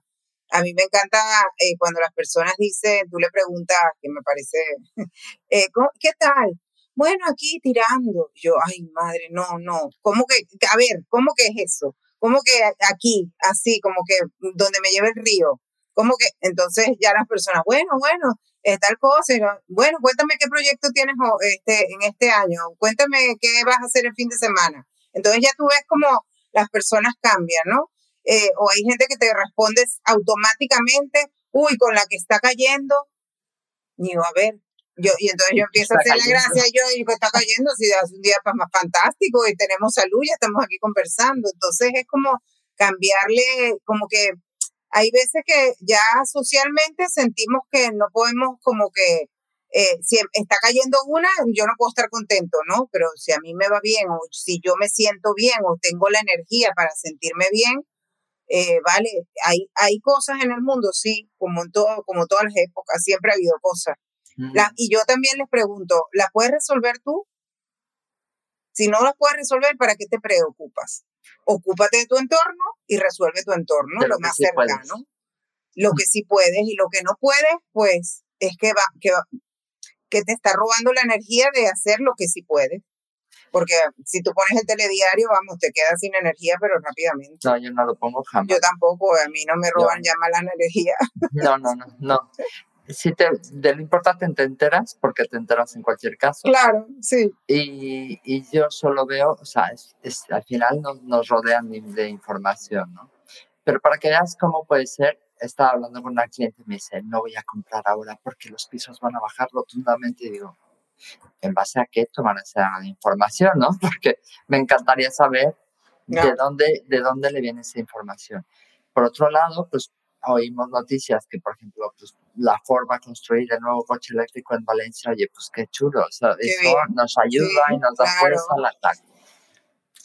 A mí me encanta eh, cuando las personas dicen, tú le preguntas, que me parece, eh, ¿qué tal? bueno, aquí tirando. Yo, ay, madre, no, no. ¿Cómo que, a ver, cómo que es eso? ¿Cómo que aquí, así, como que donde me lleva el río? ¿Cómo que? Entonces ya las personas, bueno, bueno, es tal cosa. Bueno, cuéntame qué proyecto tienes este, en este año. Cuéntame qué vas a hacer el fin de semana. Entonces ya tú ves como las personas cambian, ¿no? Eh, o hay gente que te responde automáticamente, uy, con la que está cayendo. Yo, a ver, yo, y entonces yo empiezo a hacerle gracia, yo digo, está cayendo, si hace un día pues, más fantástico y tenemos salud, ya estamos aquí conversando. Entonces es como cambiarle, como que hay veces que ya socialmente sentimos que no podemos como que, eh, si está cayendo una, yo no puedo estar contento, ¿no? Pero si a mí me va bien o si yo me siento bien o tengo la energía para sentirme bien, eh, vale, hay, hay cosas en el mundo, sí, como en todo, como todas las épocas, siempre ha habido cosas y yo también les pregunto, ¿las puedes resolver tú? Si no las puedes resolver, ¿para qué te preocupas? Ocúpate de tu entorno y resuelve tu entorno, lo, más cercano. Lo que sí puedes y lo que no puedes, pues es que, va, que, que te está robando la energía de hacer lo que sí puedes. Porque si tú pones el telediario, vamos, te quedas sin energía, pero rápidamente. No, yo no lo pongo jamás. Yo tampoco, a mí no me roban ya mala energía. No, no, no, no si te, de lo importante te enteras, porque te enteras en cualquier caso. Claro, sí. Y, y yo solo veo, o sea, es, al final nos, nos rodean de, información, ¿no? Pero para que veas cómo puede ser, estaba hablando con una cliente y me dice, no voy a comprar ahora porque los pisos van a bajar rotundamente. Y digo, ¿en base a qué toman esa información, no? Porque me encantaría saber de, dónde, de dónde le viene esa información. Por otro lado, pues oímos noticias que, por ejemplo, pues, la forma de construir el nuevo coche eléctrico en Valencia, oye, pues qué chulo, o sea, eso nos ayuda y nos da fuerza al ataque.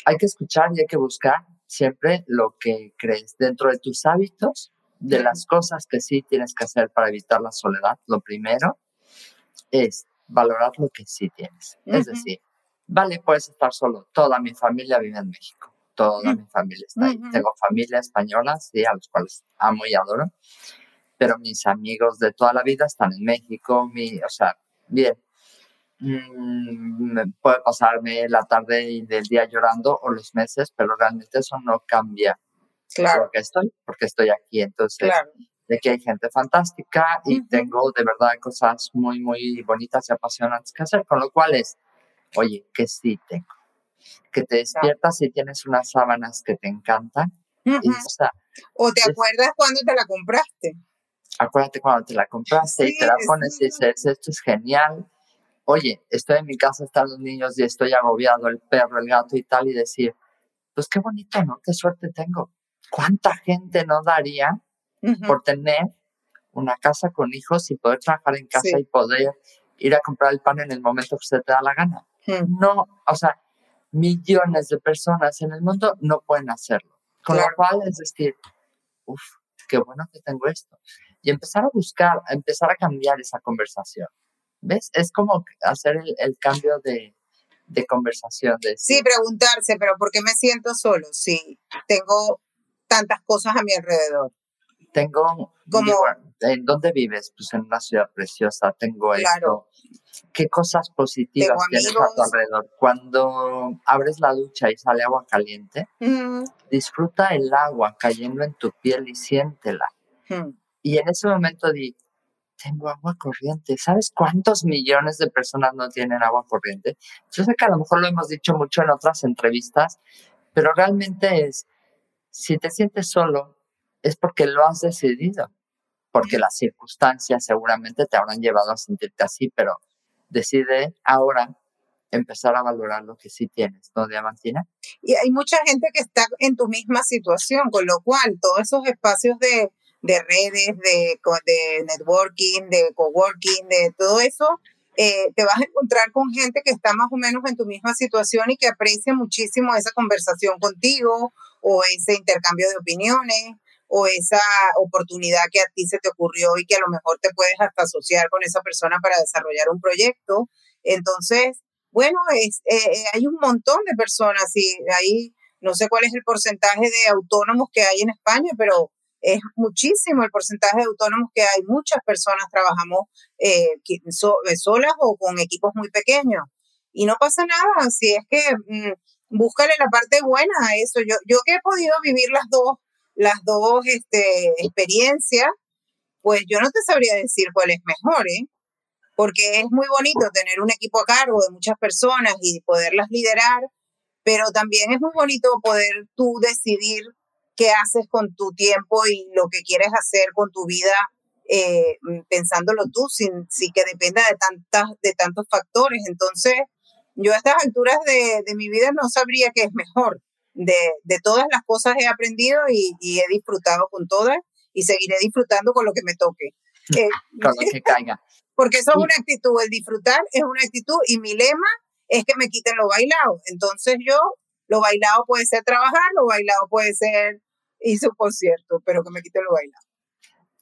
Hay que escuchar y hay que buscar siempre lo que crees dentro de tus hábitos, de las cosas que sí tienes que hacer para evitar la soledad. Lo primero es valorar lo que sí tienes. Es decir, vale, puedes estar solo. Toda mi familia vive en México. Toda mi familia está ahí. Tengo familia española, sí, a los cuales amo y adoro. Pero mis amigos de toda la vida están en México. Mi, o sea, bien, Mm, puede pasarme la tarde y del día llorando o los meses, pero realmente eso no cambia claro. porque estoy, porque estoy aquí. Entonces, de que hay gente fantástica y tengo de verdad cosas muy, muy bonitas y apasionantes que hacer, con lo cual es, oye, que sí tengo. Que te despiertas y tienes unas sábanas que te encantan. o, te acuerdas cuando te la compraste. Acuérdate cuando te la compraste y te la pones y dices, esto es genial oye, estoy en mi casa, están los niños y estoy agobiado, el perro, el gato y tal, y decir, pues qué bonito, ¿no? Qué suerte tengo. ¿Cuánta gente no daría por tener una casa con hijos y poder trabajar en casa y poder ir a comprar el pan en el momento que se te da la gana? No, o sea, millones de personas en el mundo no pueden hacerlo. Con lo cual es decir, uff, qué bueno que tengo esto. Y empezar a buscar, empezar a cambiar esa conversación. ¿Ves? Es como hacer el, cambio de, conversación. De sí, preguntarse, pero ¿por qué me siento solo? Sí, tengo tantas cosas a mi alrededor. Tengo, como, ¿en dónde vives? Pues en una ciudad preciosa, tengo claro. esto. ¿Qué cosas positivas tienes a tu alrededor? Cuando abres la ducha y sale agua caliente, disfruta el agua cayendo en tu piel y siéntela. Y en ese momento di, tengo agua corriente. ¿Sabes cuántos millones de personas no tienen agua corriente? Yo sé que a lo mejor lo hemos dicho mucho en otras entrevistas, pero realmente es, si te sientes solo, es porque lo has decidido, porque las circunstancias seguramente te habrán llevado a sentirte así, pero decide ahora empezar a valorar lo que sí tienes, ¿no, Diamantina? Y hay mucha gente que está en tu misma situación, con lo cual todos esos espacios de de redes, de, de networking, de coworking, de todo eso, eh, te vas a encontrar con gente que está más o menos en tu misma situación y que aprecia muchísimo esa conversación contigo o ese intercambio de opiniones o esa oportunidad que a ti se te ocurrió y que a lo mejor te puedes hasta asociar con esa persona para desarrollar un proyecto. Entonces, bueno, es, eh, eh, hay un montón de personas y ahí no sé cuál es el porcentaje de autónomos que hay en España, pero es muchísimo el porcentaje de autónomos que hay. Muchas personas trabajamos eh, eh, solas o con equipos muy pequeños. Y no pasa nada, si es que mm, búscale la parte buena a eso. Yo, yo que he podido vivir las dos, las dos este, experiencias, pues yo no te sabría decir cuál es mejor, ¿eh? Porque es muy bonito tener un equipo a cargo de muchas personas y poderlas liderar, pero también es muy bonito poder tú decidir qué haces con tu tiempo y lo que quieres hacer con tu vida, eh, pensándolo tú, sin, sin, que dependa de, tantas, de tantos factores. Entonces, yo a estas alturas de, de mi vida no sabría qué es mejor. De, de, todas las cosas he aprendido y, y, he disfrutado con todas y seguiré disfrutando con lo que me toque. Eh, con lo que caiga. Porque eso es una actitud, el disfrutar es una actitud y mi lema es que me quiten lo bailado. Entonces yo, lo bailado puede ser trabajar, lo bailado puede ser hice un concierto, pero que me quite lo bailado.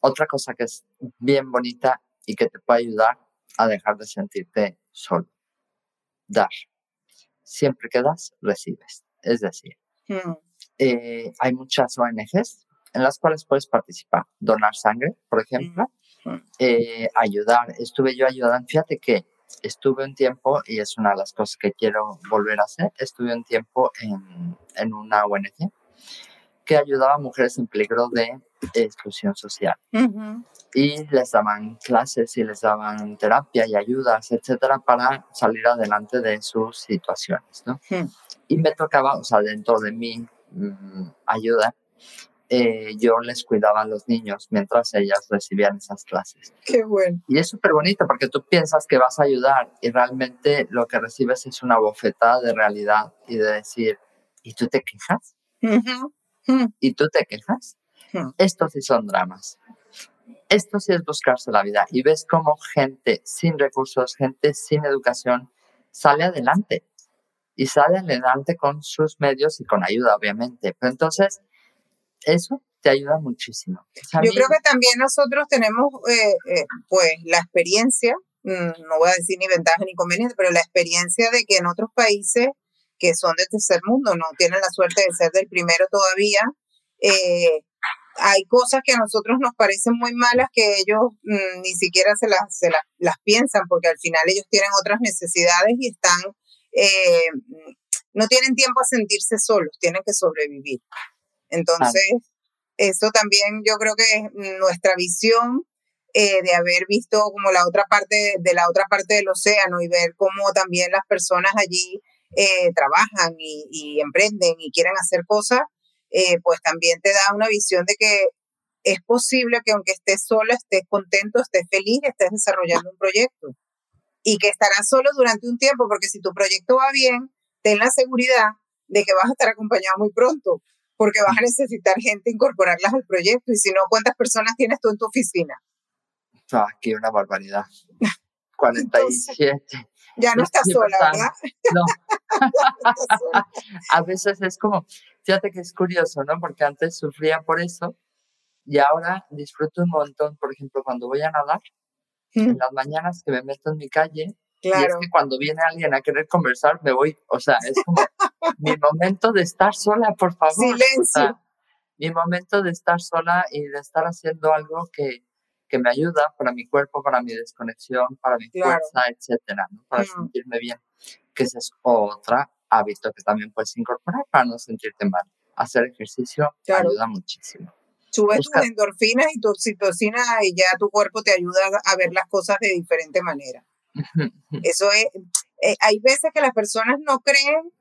Otra cosa que es bien bonita y que te puede ayudar a dejar de sentirte solo. Dar. Siempre que das, recibes. Es decir, hmm. eh, hay muchas ONGs en las cuales puedes participar. Donar sangre, por ejemplo. Hmm. Eh, ayudar. Estuve yo ayudando. Fíjate que estuve un tiempo, y es una de las cosas que quiero volver a hacer, estuve un tiempo en, en una ONG que ayudaba a mujeres en peligro de exclusión social. Y les daban clases y les daban terapia y ayudas, etcétera, para salir adelante de sus situaciones, ¿no? Y me tocaba, o sea, dentro de mi mm, ayuda, eh, yo les cuidaba a los niños mientras ellas recibían esas clases. Qué bueno. Y es súper bonito porque tú piensas que vas a ayudar y realmente lo que recibes es una bofetada de realidad y de decir, ¿y tú te quejas? Hmm. y tú te quejas. Estos sí son dramas. Esto sí es buscarse la vida y ves cómo gente sin recursos, gente sin educación sale adelante. y sale adelante con sus medios y con ayuda, obviamente. Pero entonces, eso te ayuda muchísimo. Yo creo que también nosotros tenemos, eh, eh, pues, la experiencia, mm, no voy a decir ni ventaja ni inconveniente, pero la experiencia de que en otros países que son de tercer mundo, no tienen la suerte de ser del primero todavía, eh, hay cosas que a nosotros nos parecen muy malas que ellos mm, ni siquiera se las, se las, piensan porque al final ellos tienen otras necesidades y están, eh, no tienen tiempo a sentirse solos, tienen que sobrevivir. Entonces, eso también yo creo que es nuestra visión eh, de haber visto como la otra parte de la otra parte del océano y ver cómo también las personas allí eh, trabajan y, y, emprenden y quieren hacer cosas, eh, pues también te da una visión de que es posible que aunque estés sola, estés contento, estés feliz, estés desarrollando un proyecto y que estarás solo durante un tiempo, porque si tu proyecto va bien, ten la seguridad de que vas a estar acompañado muy pronto, porque vas a necesitar gente incorporarlas al proyecto y si no, ¿cuántas personas tienes tú en tu oficina? Ah, aquí una barbaridad. 47. ya no estás sola, ¿verdad? No. a veces es como, Fíjate que es curioso, ¿no? Porque antes sufría por eso y ahora disfruto un montón, por ejemplo, cuando voy a nadar, en las mañanas que me meto en mi calle, claro. y es que cuando viene alguien a querer conversar, me voy, o sea, es como mi momento de estar sola, por favor. Silencio. mi momento de estar sola y de estar haciendo algo que, que me ayuda para mi cuerpo, para mi desconexión, para mi fuerza, etcétera, ¿no? Para sentirme bien. Que esa es otra hábito que también puedes incorporar para no sentirte mal. Hacer ejercicio ayuda muchísimo. Subes tus endorfinas y tu oxitocina y ya tu cuerpo te ayuda a ver las cosas de diferente manera. Eso es, eh, hay veces que las personas no creen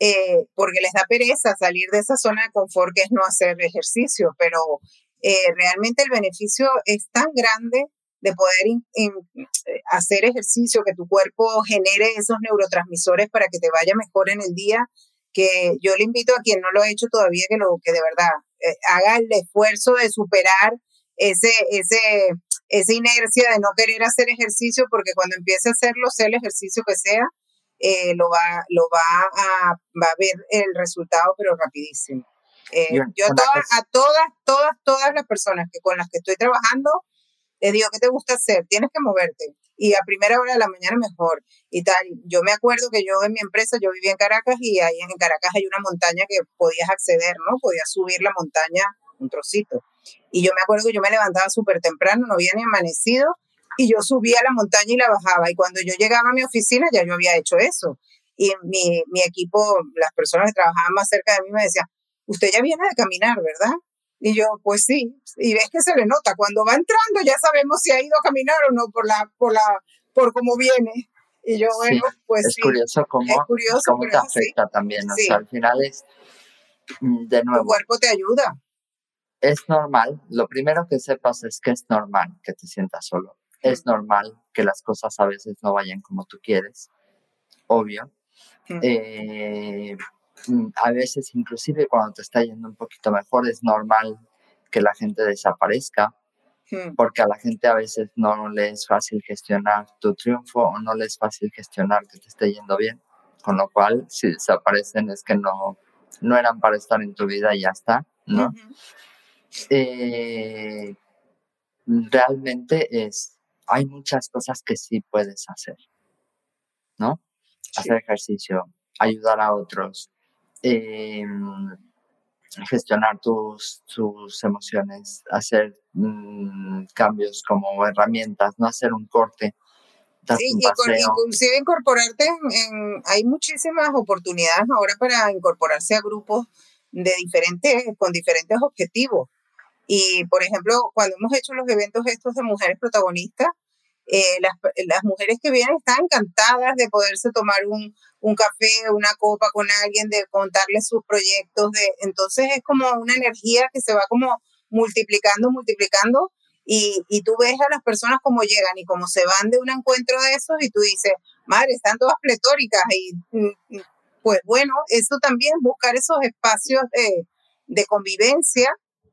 eh, porque les da pereza salir de esa zona de confort que es no hacer ejercicio, pero eh, realmente el beneficio es tan grande de poder eh, hacer ejercicio, que tu cuerpo genere esos neurotransmisores para que te vaya mejor en el día, que yo le invito a quien no lo ha hecho todavía que lo que de verdad eh, haga el esfuerzo de superar ese, ese, esa inercia de no querer hacer ejercicio, porque cuando empiece a hacerlo, sea el ejercicio que sea, eh, lo, va, lo va, a, va a ver el resultado, pero rapidísimo. yo a todas, a todas, todas, todas las personas que con las que estoy trabajando, le digo, ¿qué te gusta hacer? Tienes que moverte. Y a primera hora de la mañana mejor. Y tal. Yo me acuerdo que yo en mi empresa, yo vivía en Caracas y ahí en Caracas hay una montaña que podías acceder, ¿no? Podías subir la montaña un trocito. Y yo me acuerdo que yo me levantaba súper temprano, no había ni amanecido, y yo subía la montaña y la bajaba. Y cuando yo llegaba a mi oficina, ya yo había hecho eso. Y mi, mi equipo, las personas que trabajaban más cerca de mí me decían, usted ya viene de caminar, ¿verdad? Y yo, pues sí, y ves que se le nota, cuando va entrando ya sabemos si ha ido a caminar o no por la, por la, por cómo viene. Y yo, bueno, pues es Curioso cómo, es curioso cómo te afecta también, o sea, al final es, mm, de nuevo. Tu cuerpo te ayuda. Es normal, lo primero que sepas es que es normal que te sientas solo. Es normal que las cosas a veces no vayan como tú quieres, obvio. Eh, a veces inclusive cuando te está yendo un poquito mejor es normal que la gente desaparezca, hmm. porque a la gente a veces no le es fácil gestionar tu triunfo o no le es fácil gestionar que te esté yendo bien, con lo cual si desaparecen es que no, no eran para estar en tu vida y ya está, ¿no? Eh, realmente es, hay muchas cosas que sí puedes hacer, ¿no? Hacer ejercicio, ayudar a otros, eh, gestionar tus, tus, emociones, hacer mm, cambios como herramientas, no hacer un corte. Sí, inclusive incorporarte en, hay muchísimas oportunidades ahora para incorporarse a grupos de diferentes, con diferentes objetivos. Y, por ejemplo, cuando hemos hecho los eventos estos de mujeres protagonistas, eh, las, las, mujeres que vienen están encantadas de poderse tomar un, un, café, una copa con alguien, de contarles sus proyectos. De, entonces es como una energía que se va como multiplicando, multiplicando. Y, y tú ves a las personas como llegan y como se van de un encuentro de esos y tú dices, madre, están todas pletóricas. Y mm, mm, pues bueno, eso también, buscar esos espacios de, de convivencia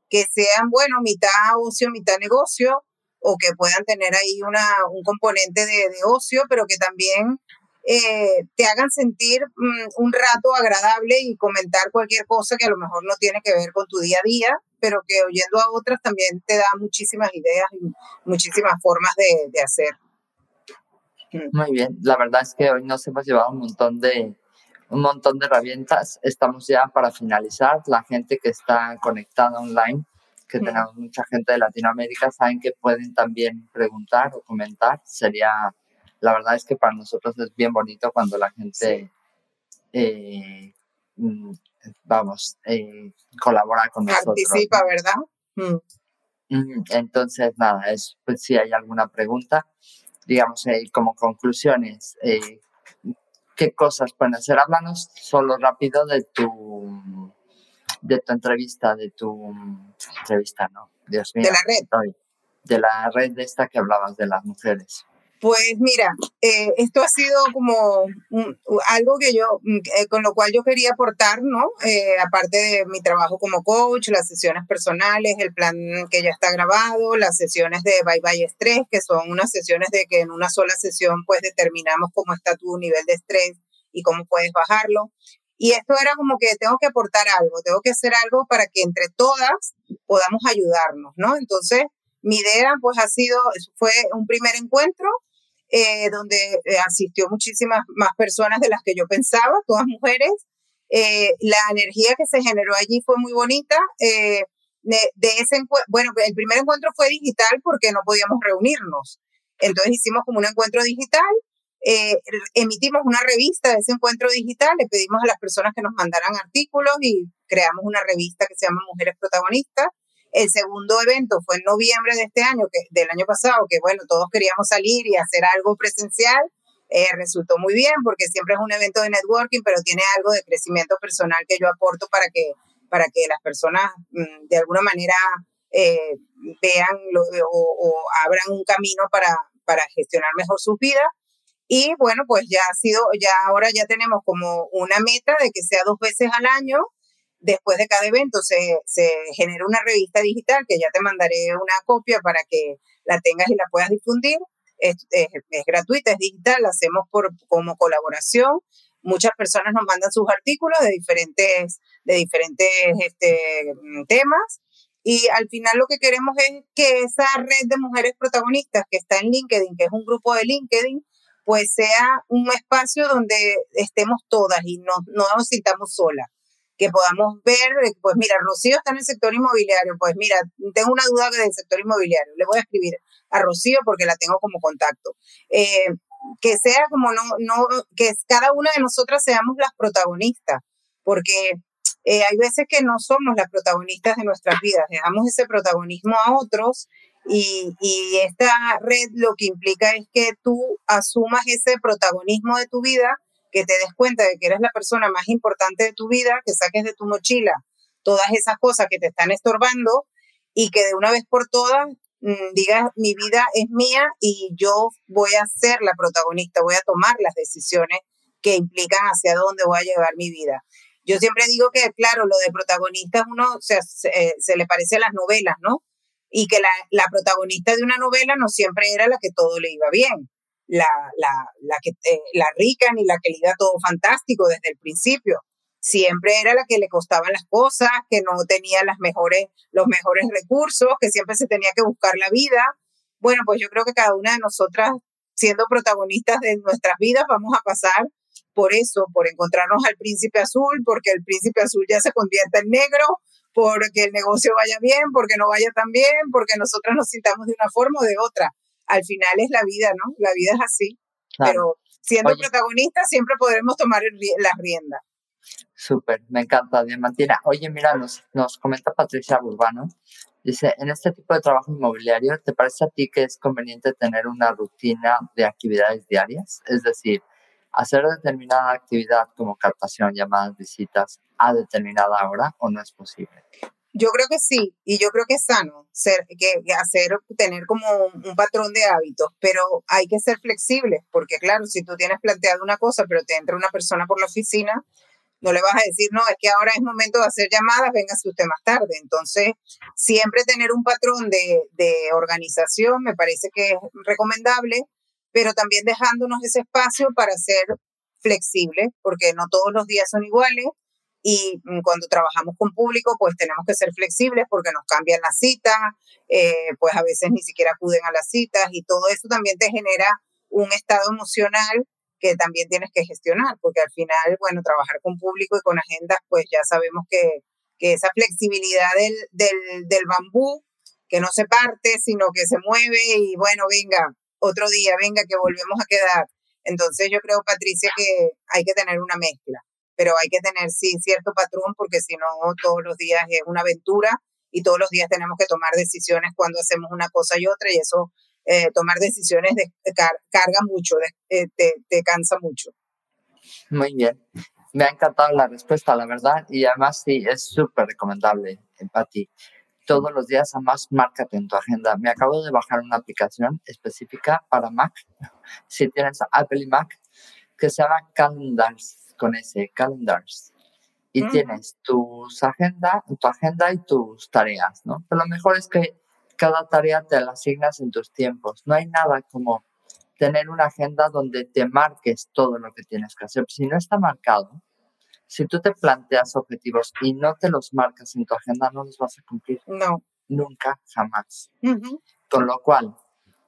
que sean, bueno, mitad ocio, mitad negocio, o que puedan tener ahí una, un componente de, de ocio, pero que también eh, te hagan sentir mm, un rato agradable y comentar cualquier cosa que a lo mejor no tiene que ver con tu día a día, pero que oyendo a otras también te da muchísimas ideas y muchísimas formas de, de hacer. Mm. Muy bien, la verdad es que hoy nos hemos llevado un montón de, un montón de herramientas. Estamos ya para finalizar. La gente que está conectada online, que mm. tenemos mucha gente de Latinoamérica, saben que pueden también preguntar o comentar. Sería, la verdad es que para nosotros es bien bonito cuando la gente, eh, mm, vamos, eh, colabora con nosotros. Participa, ¿verdad? Entonces, nada, es, pues si hay alguna pregunta, digamos, eh, como conclusiones, eh, ¿qué cosas pueden hacer? Háblanos solo rápido de tu, de tu entrevista, de tu entrevista, ¿no? Dios mío. De la red. de la red de esta que hablabas de las mujeres. Pues mira, eh, esto ha sido como algo que yo, eh, con lo cual yo quería aportar, ¿no? Eh, aparte de mi trabajo como coach, las sesiones personales, el plan que ya está grabado, las sesiones de Bye Bye Estrés, que son unas sesiones de que en una sola sesión pues determinamos cómo está tu nivel de estrés y cómo puedes bajarlo. Y esto era como que tengo que aportar algo, tengo que hacer algo para que entre todas podamos ayudarnos, ¿no? Entonces, mi idea pues ha sido, fue un primer encuentro eh, donde eh, asistió muchísimas más personas de las que yo pensaba, todas mujeres. Eh, la energía que se generó allí fue muy bonita. de, ese bueno, el primer encuentro fue digital porque no podíamos reunirnos. Entonces hicimos como un encuentro digital, emitimos una revista de ese encuentro digital, le pedimos a las personas que nos mandaran artículos y creamos una revista que se llama Mujeres Protagonistas el segundo evento fue en noviembre de este año, que, del año pasado, que bueno, todos queríamos salir y hacer algo presencial. Eh, resultó muy bien porque siempre es un evento de networking, pero tiene algo de crecimiento personal que yo aporto para que, para que las personas mm, de alguna manera eh, vean o, abran un camino para, para gestionar mejor sus vidas. Y bueno, pues ya ha sido, ya ahora ya tenemos como una meta de que sea dos veces al año Después de cada evento se, se genera una revista digital que ya te mandaré una copia para que la tengas y la puedas difundir. Es, es, gratuita, es digital, la hacemos por, como colaboración. Muchas personas nos mandan sus artículos de diferentes, de diferentes este, temas. Y al final lo que queremos es que esa red de mujeres protagonistas que está en LinkedIn, que es un grupo de LinkedIn, pues sea un espacio donde estemos todas y no, no nos sintamos solas que podamos ver, eh, pues mira, Rocío está en el sector inmobiliario, pues mira, tengo una duda del sector inmobiliario, le voy a escribir a Rocío porque la tengo como contacto. Eh, que sea como no, no, que cada una de nosotras seamos las protagonistas, porque eh, hay veces que no somos las protagonistas de nuestras vidas, dejamos ese protagonismo a otros y, y esta red lo que implica es que tú asumas ese protagonismo de tu vida que te des cuenta de que eres la persona más importante de tu vida, que saques de tu mochila todas esas cosas que te están estorbando y que de una vez por todas mm, digas, mi vida es mía y yo voy a ser la protagonista, voy a tomar las decisiones que implican hacia dónde voy a llevar mi vida. Yo siempre digo que, claro, lo de protagonista uno se, se, le parece a las novelas, ¿no? Y que la, la, protagonista de una novela no siempre era la que todo le iba bien la, la, la, que, eh, la rica ni la que le iba todo fantástico desde el principio. Siempre era la que le costaban las cosas, que no tenía las mejores, los mejores recursos, que siempre se tenía que buscar la vida. Bueno, pues yo creo que cada una de nosotras, siendo protagonistas de nuestras vidas, vamos a pasar por eso, por encontrarnos al príncipe azul, porque el príncipe azul ya se convierte en negro, porque el negocio vaya bien, porque no vaya tan bien, porque nosotras nos sintamos de una forma o de otra al final es la vida, ¿no? La vida es así. Pero siendo protagonistas siempre podremos tomar las riendas. Súper, me encanta, Diamantina. Oye, mira, nos, nos comenta Patricia Urbano. Dice, en este tipo de trabajo inmobiliario, ¿te parece a ti que es conveniente tener una rutina de actividades diarias? Es decir, hacer determinada actividad como captación, llamadas, visitas a determinada hora o no es posible? Yo creo que sí, y yo creo que es sano ser, que, hacer, tener como un, patrón de hábitos, pero hay que ser flexibles, porque claro, si tú tienes planteado una cosa, pero te entra una persona por la oficina, no le vas a decir, no, es que ahora es momento de hacer llamadas, véngase usted más tarde. Entonces, siempre tener un patrón de, de organización me parece que es recomendable, pero también dejándonos ese espacio para ser flexibles, porque no todos los días son iguales y mm, cuando trabajamos con público, pues tenemos que ser flexibles porque nos cambian las citas, eh, pues a veces ni siquiera acuden a las citas y todo eso también te genera un estado emocional que también tienes que gestionar, porque al final, bueno, trabajar con público y con agendas, pues ya sabemos que, que esa flexibilidad del, del, del bambú, que no se parte, sino que se mueve y bueno, venga, otro día, venga, que volvemos a quedar. Entonces yo creo, Patricia, que hay que tener una mezcla pero hay que tener, sí, cierto patrón porque si no, todos los días es una aventura y todos los días tenemos que tomar decisiones cuando hacemos una cosa y otra y eso, eh, tomar decisiones de, carga mucho, eh, te, te, cansa mucho. Muy bien. Me ha encantado la respuesta, la verdad, y además sí, es súper recomendable, Pati. Todos los días, además, márcate en tu agenda. Me acabo de bajar una aplicación específica para Mac, si tienes Apple y Mac, que se llama Calendars con ese calendars y mm. tienes tus agenda, tu agenda y tus tareas, ¿no? Pero lo mejor es que cada tarea te la asignas en tus tiempos. No hay nada como tener una agenda donde te marques todo lo que tienes que hacer. Si no está marcado, si tú te planteas objetivos y no te los marcas en tu agenda, no los vas a cumplir. No. Nunca, jamás. Con lo cual,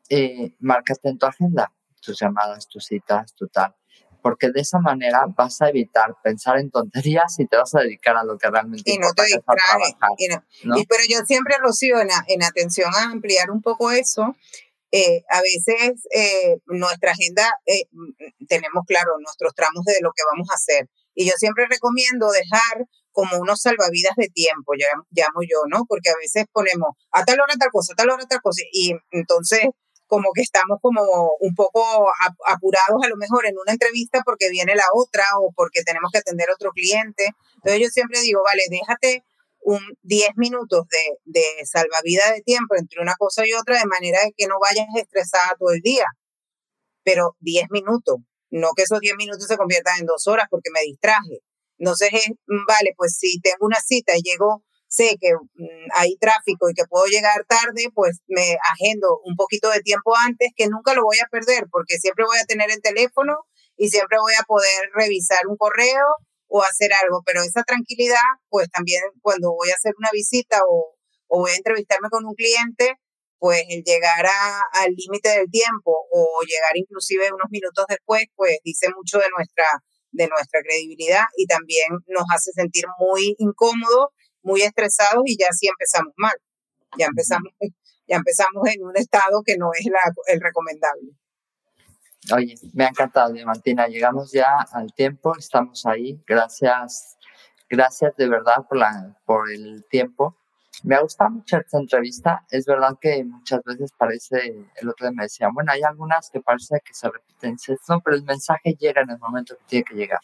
eh, márcate en tu agenda tus llamadas, tus citas, tu tal porque de esa manera vas a evitar pensar en tonterías y te vas a dedicar a lo que realmente y no te distraes. Y pero yo siempre, Rocío, en, en atención a ampliar un poco eso, eh, a veces eh, nuestra agenda, eh, tenemos claro nuestros tramos de lo que vamos a hacer. Y yo siempre recomiendo dejar como unos salvavidas de tiempo, llamo yo, ¿no? Porque a veces ponemos a tal hora tal cosa, a tal hora tal cosa, y entonces como que estamos como un poco apurados a lo mejor en una entrevista porque viene la otra o porque tenemos que atender a otro cliente. Entonces yo siempre digo, vale, déjate un 10 minutos de, de salvavidas de tiempo entre una cosa y otra de manera que no vayas estresada todo el día. Pero 10 minutos, no que esos 10 minutos se conviertan en dos horas porque me distraje. Entonces, es, vale, pues si tengo una cita y llego sé que mm, hay tráfico y que puedo llegar tarde, pues me agendo un poquito de tiempo antes, que nunca lo voy a perder, porque siempre voy a tener el teléfono y siempre voy a poder revisar un correo o hacer algo, pero esa tranquilidad, pues también cuando voy a hacer una visita o, o voy a entrevistarme con un cliente, pues el llegar al límite del tiempo o llegar inclusive unos minutos después, pues dice mucho de nuestra, de nuestra credibilidad y también nos hace sentir muy incómodos muy estresados y ya sí empezamos mal. Ya empezamos, ya empezamos en un estado que no es el recomendable. Oye, me ha encantado, Diamantina. Llegamos ya al tiempo, estamos ahí. Gracias, gracias de verdad por, la, por el tiempo. Me ha gustado mucho esta entrevista. Es verdad que muchas veces parece, el otro día me decía, bueno, hay algunas que parece que se repiten. No, pero el mensaje llega en el momento que tiene que llegar.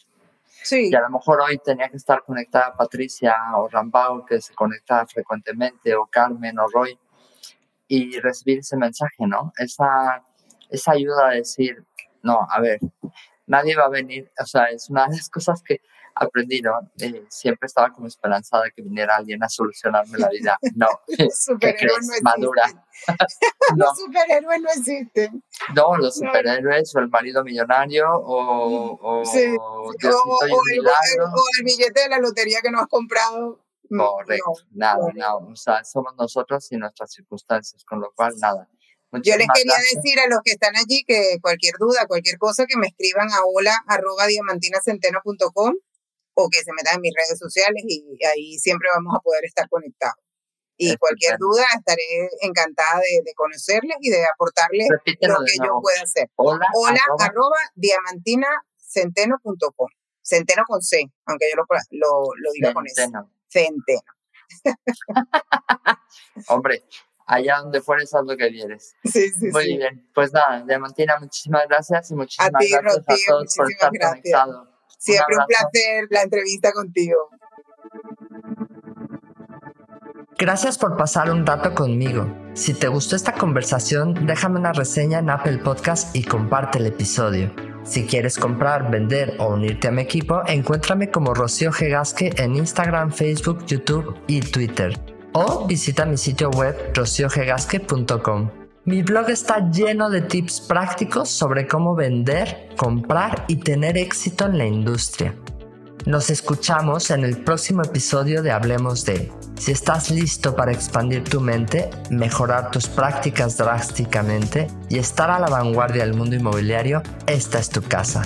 Y a lo mejor hoy tenía que estar conectada Patricia o Rambao, que se conecta frecuentemente, o Carmen o Roy, y recibir ese mensaje, ¿no? Esa, esa ayuda a decir, no, a ver, nadie va a venir, o sea, es una de las cosas que aprendí, ¿no? Eh, siempre estaba como esperanzada que viniera alguien a solucionarme la vida. No, ¿qué crees? Madura. Los superhéroes no existen. No, los superhéroes o el marido millonario o, o, o, el, billete de la lotería que no has comprado. Mm, Correcto, nada, nada. O sea, somos nosotros y nuestras circunstancias, con lo cual nada. Yo les quería decir a los que están allí que cualquier duda, cualquier cosa, que me escriban a hola arroba diamantinacenteno.com o que se metan en mis redes sociales y ahí siempre vamos a poder estar conectados. Y cualquier duda, estaré encantada de, conocerles y de aportarles lo que yo pueda hacer. Hola, Hola arroba, diamantinacenteno.com. Centeno con C, aunque yo lo, lo, lo diga con S. Centeno. Hombre, allá donde fueres, haz lo que vieres. Sí, sí, Muy bien. Pues nada, Diamantina, muchísimas gracias y muchísimas a ti, gracias a todos por estar gracias. conectados. Siempre un, placer la entrevista contigo. Gracias por pasar un rato conmigo. Si te gustó esta conversación, déjame una reseña en Apple Podcast y comparte el episodio. Si quieres comprar, vender o unirte a mi equipo, encuéntrame como Rocío Gegasque en Instagram, Facebook, YouTube y Twitter. O visita mi sitio web rociogegasque.com. Mi blog está lleno de tips prácticos sobre cómo vender, comprar y tener éxito en la industria. Nos escuchamos en el próximo episodio de Hablemos de. Si estás listo para expandir tu mente, mejorar tus prácticas drásticamente y estar a la vanguardia del mundo inmobiliario, esta es tu casa.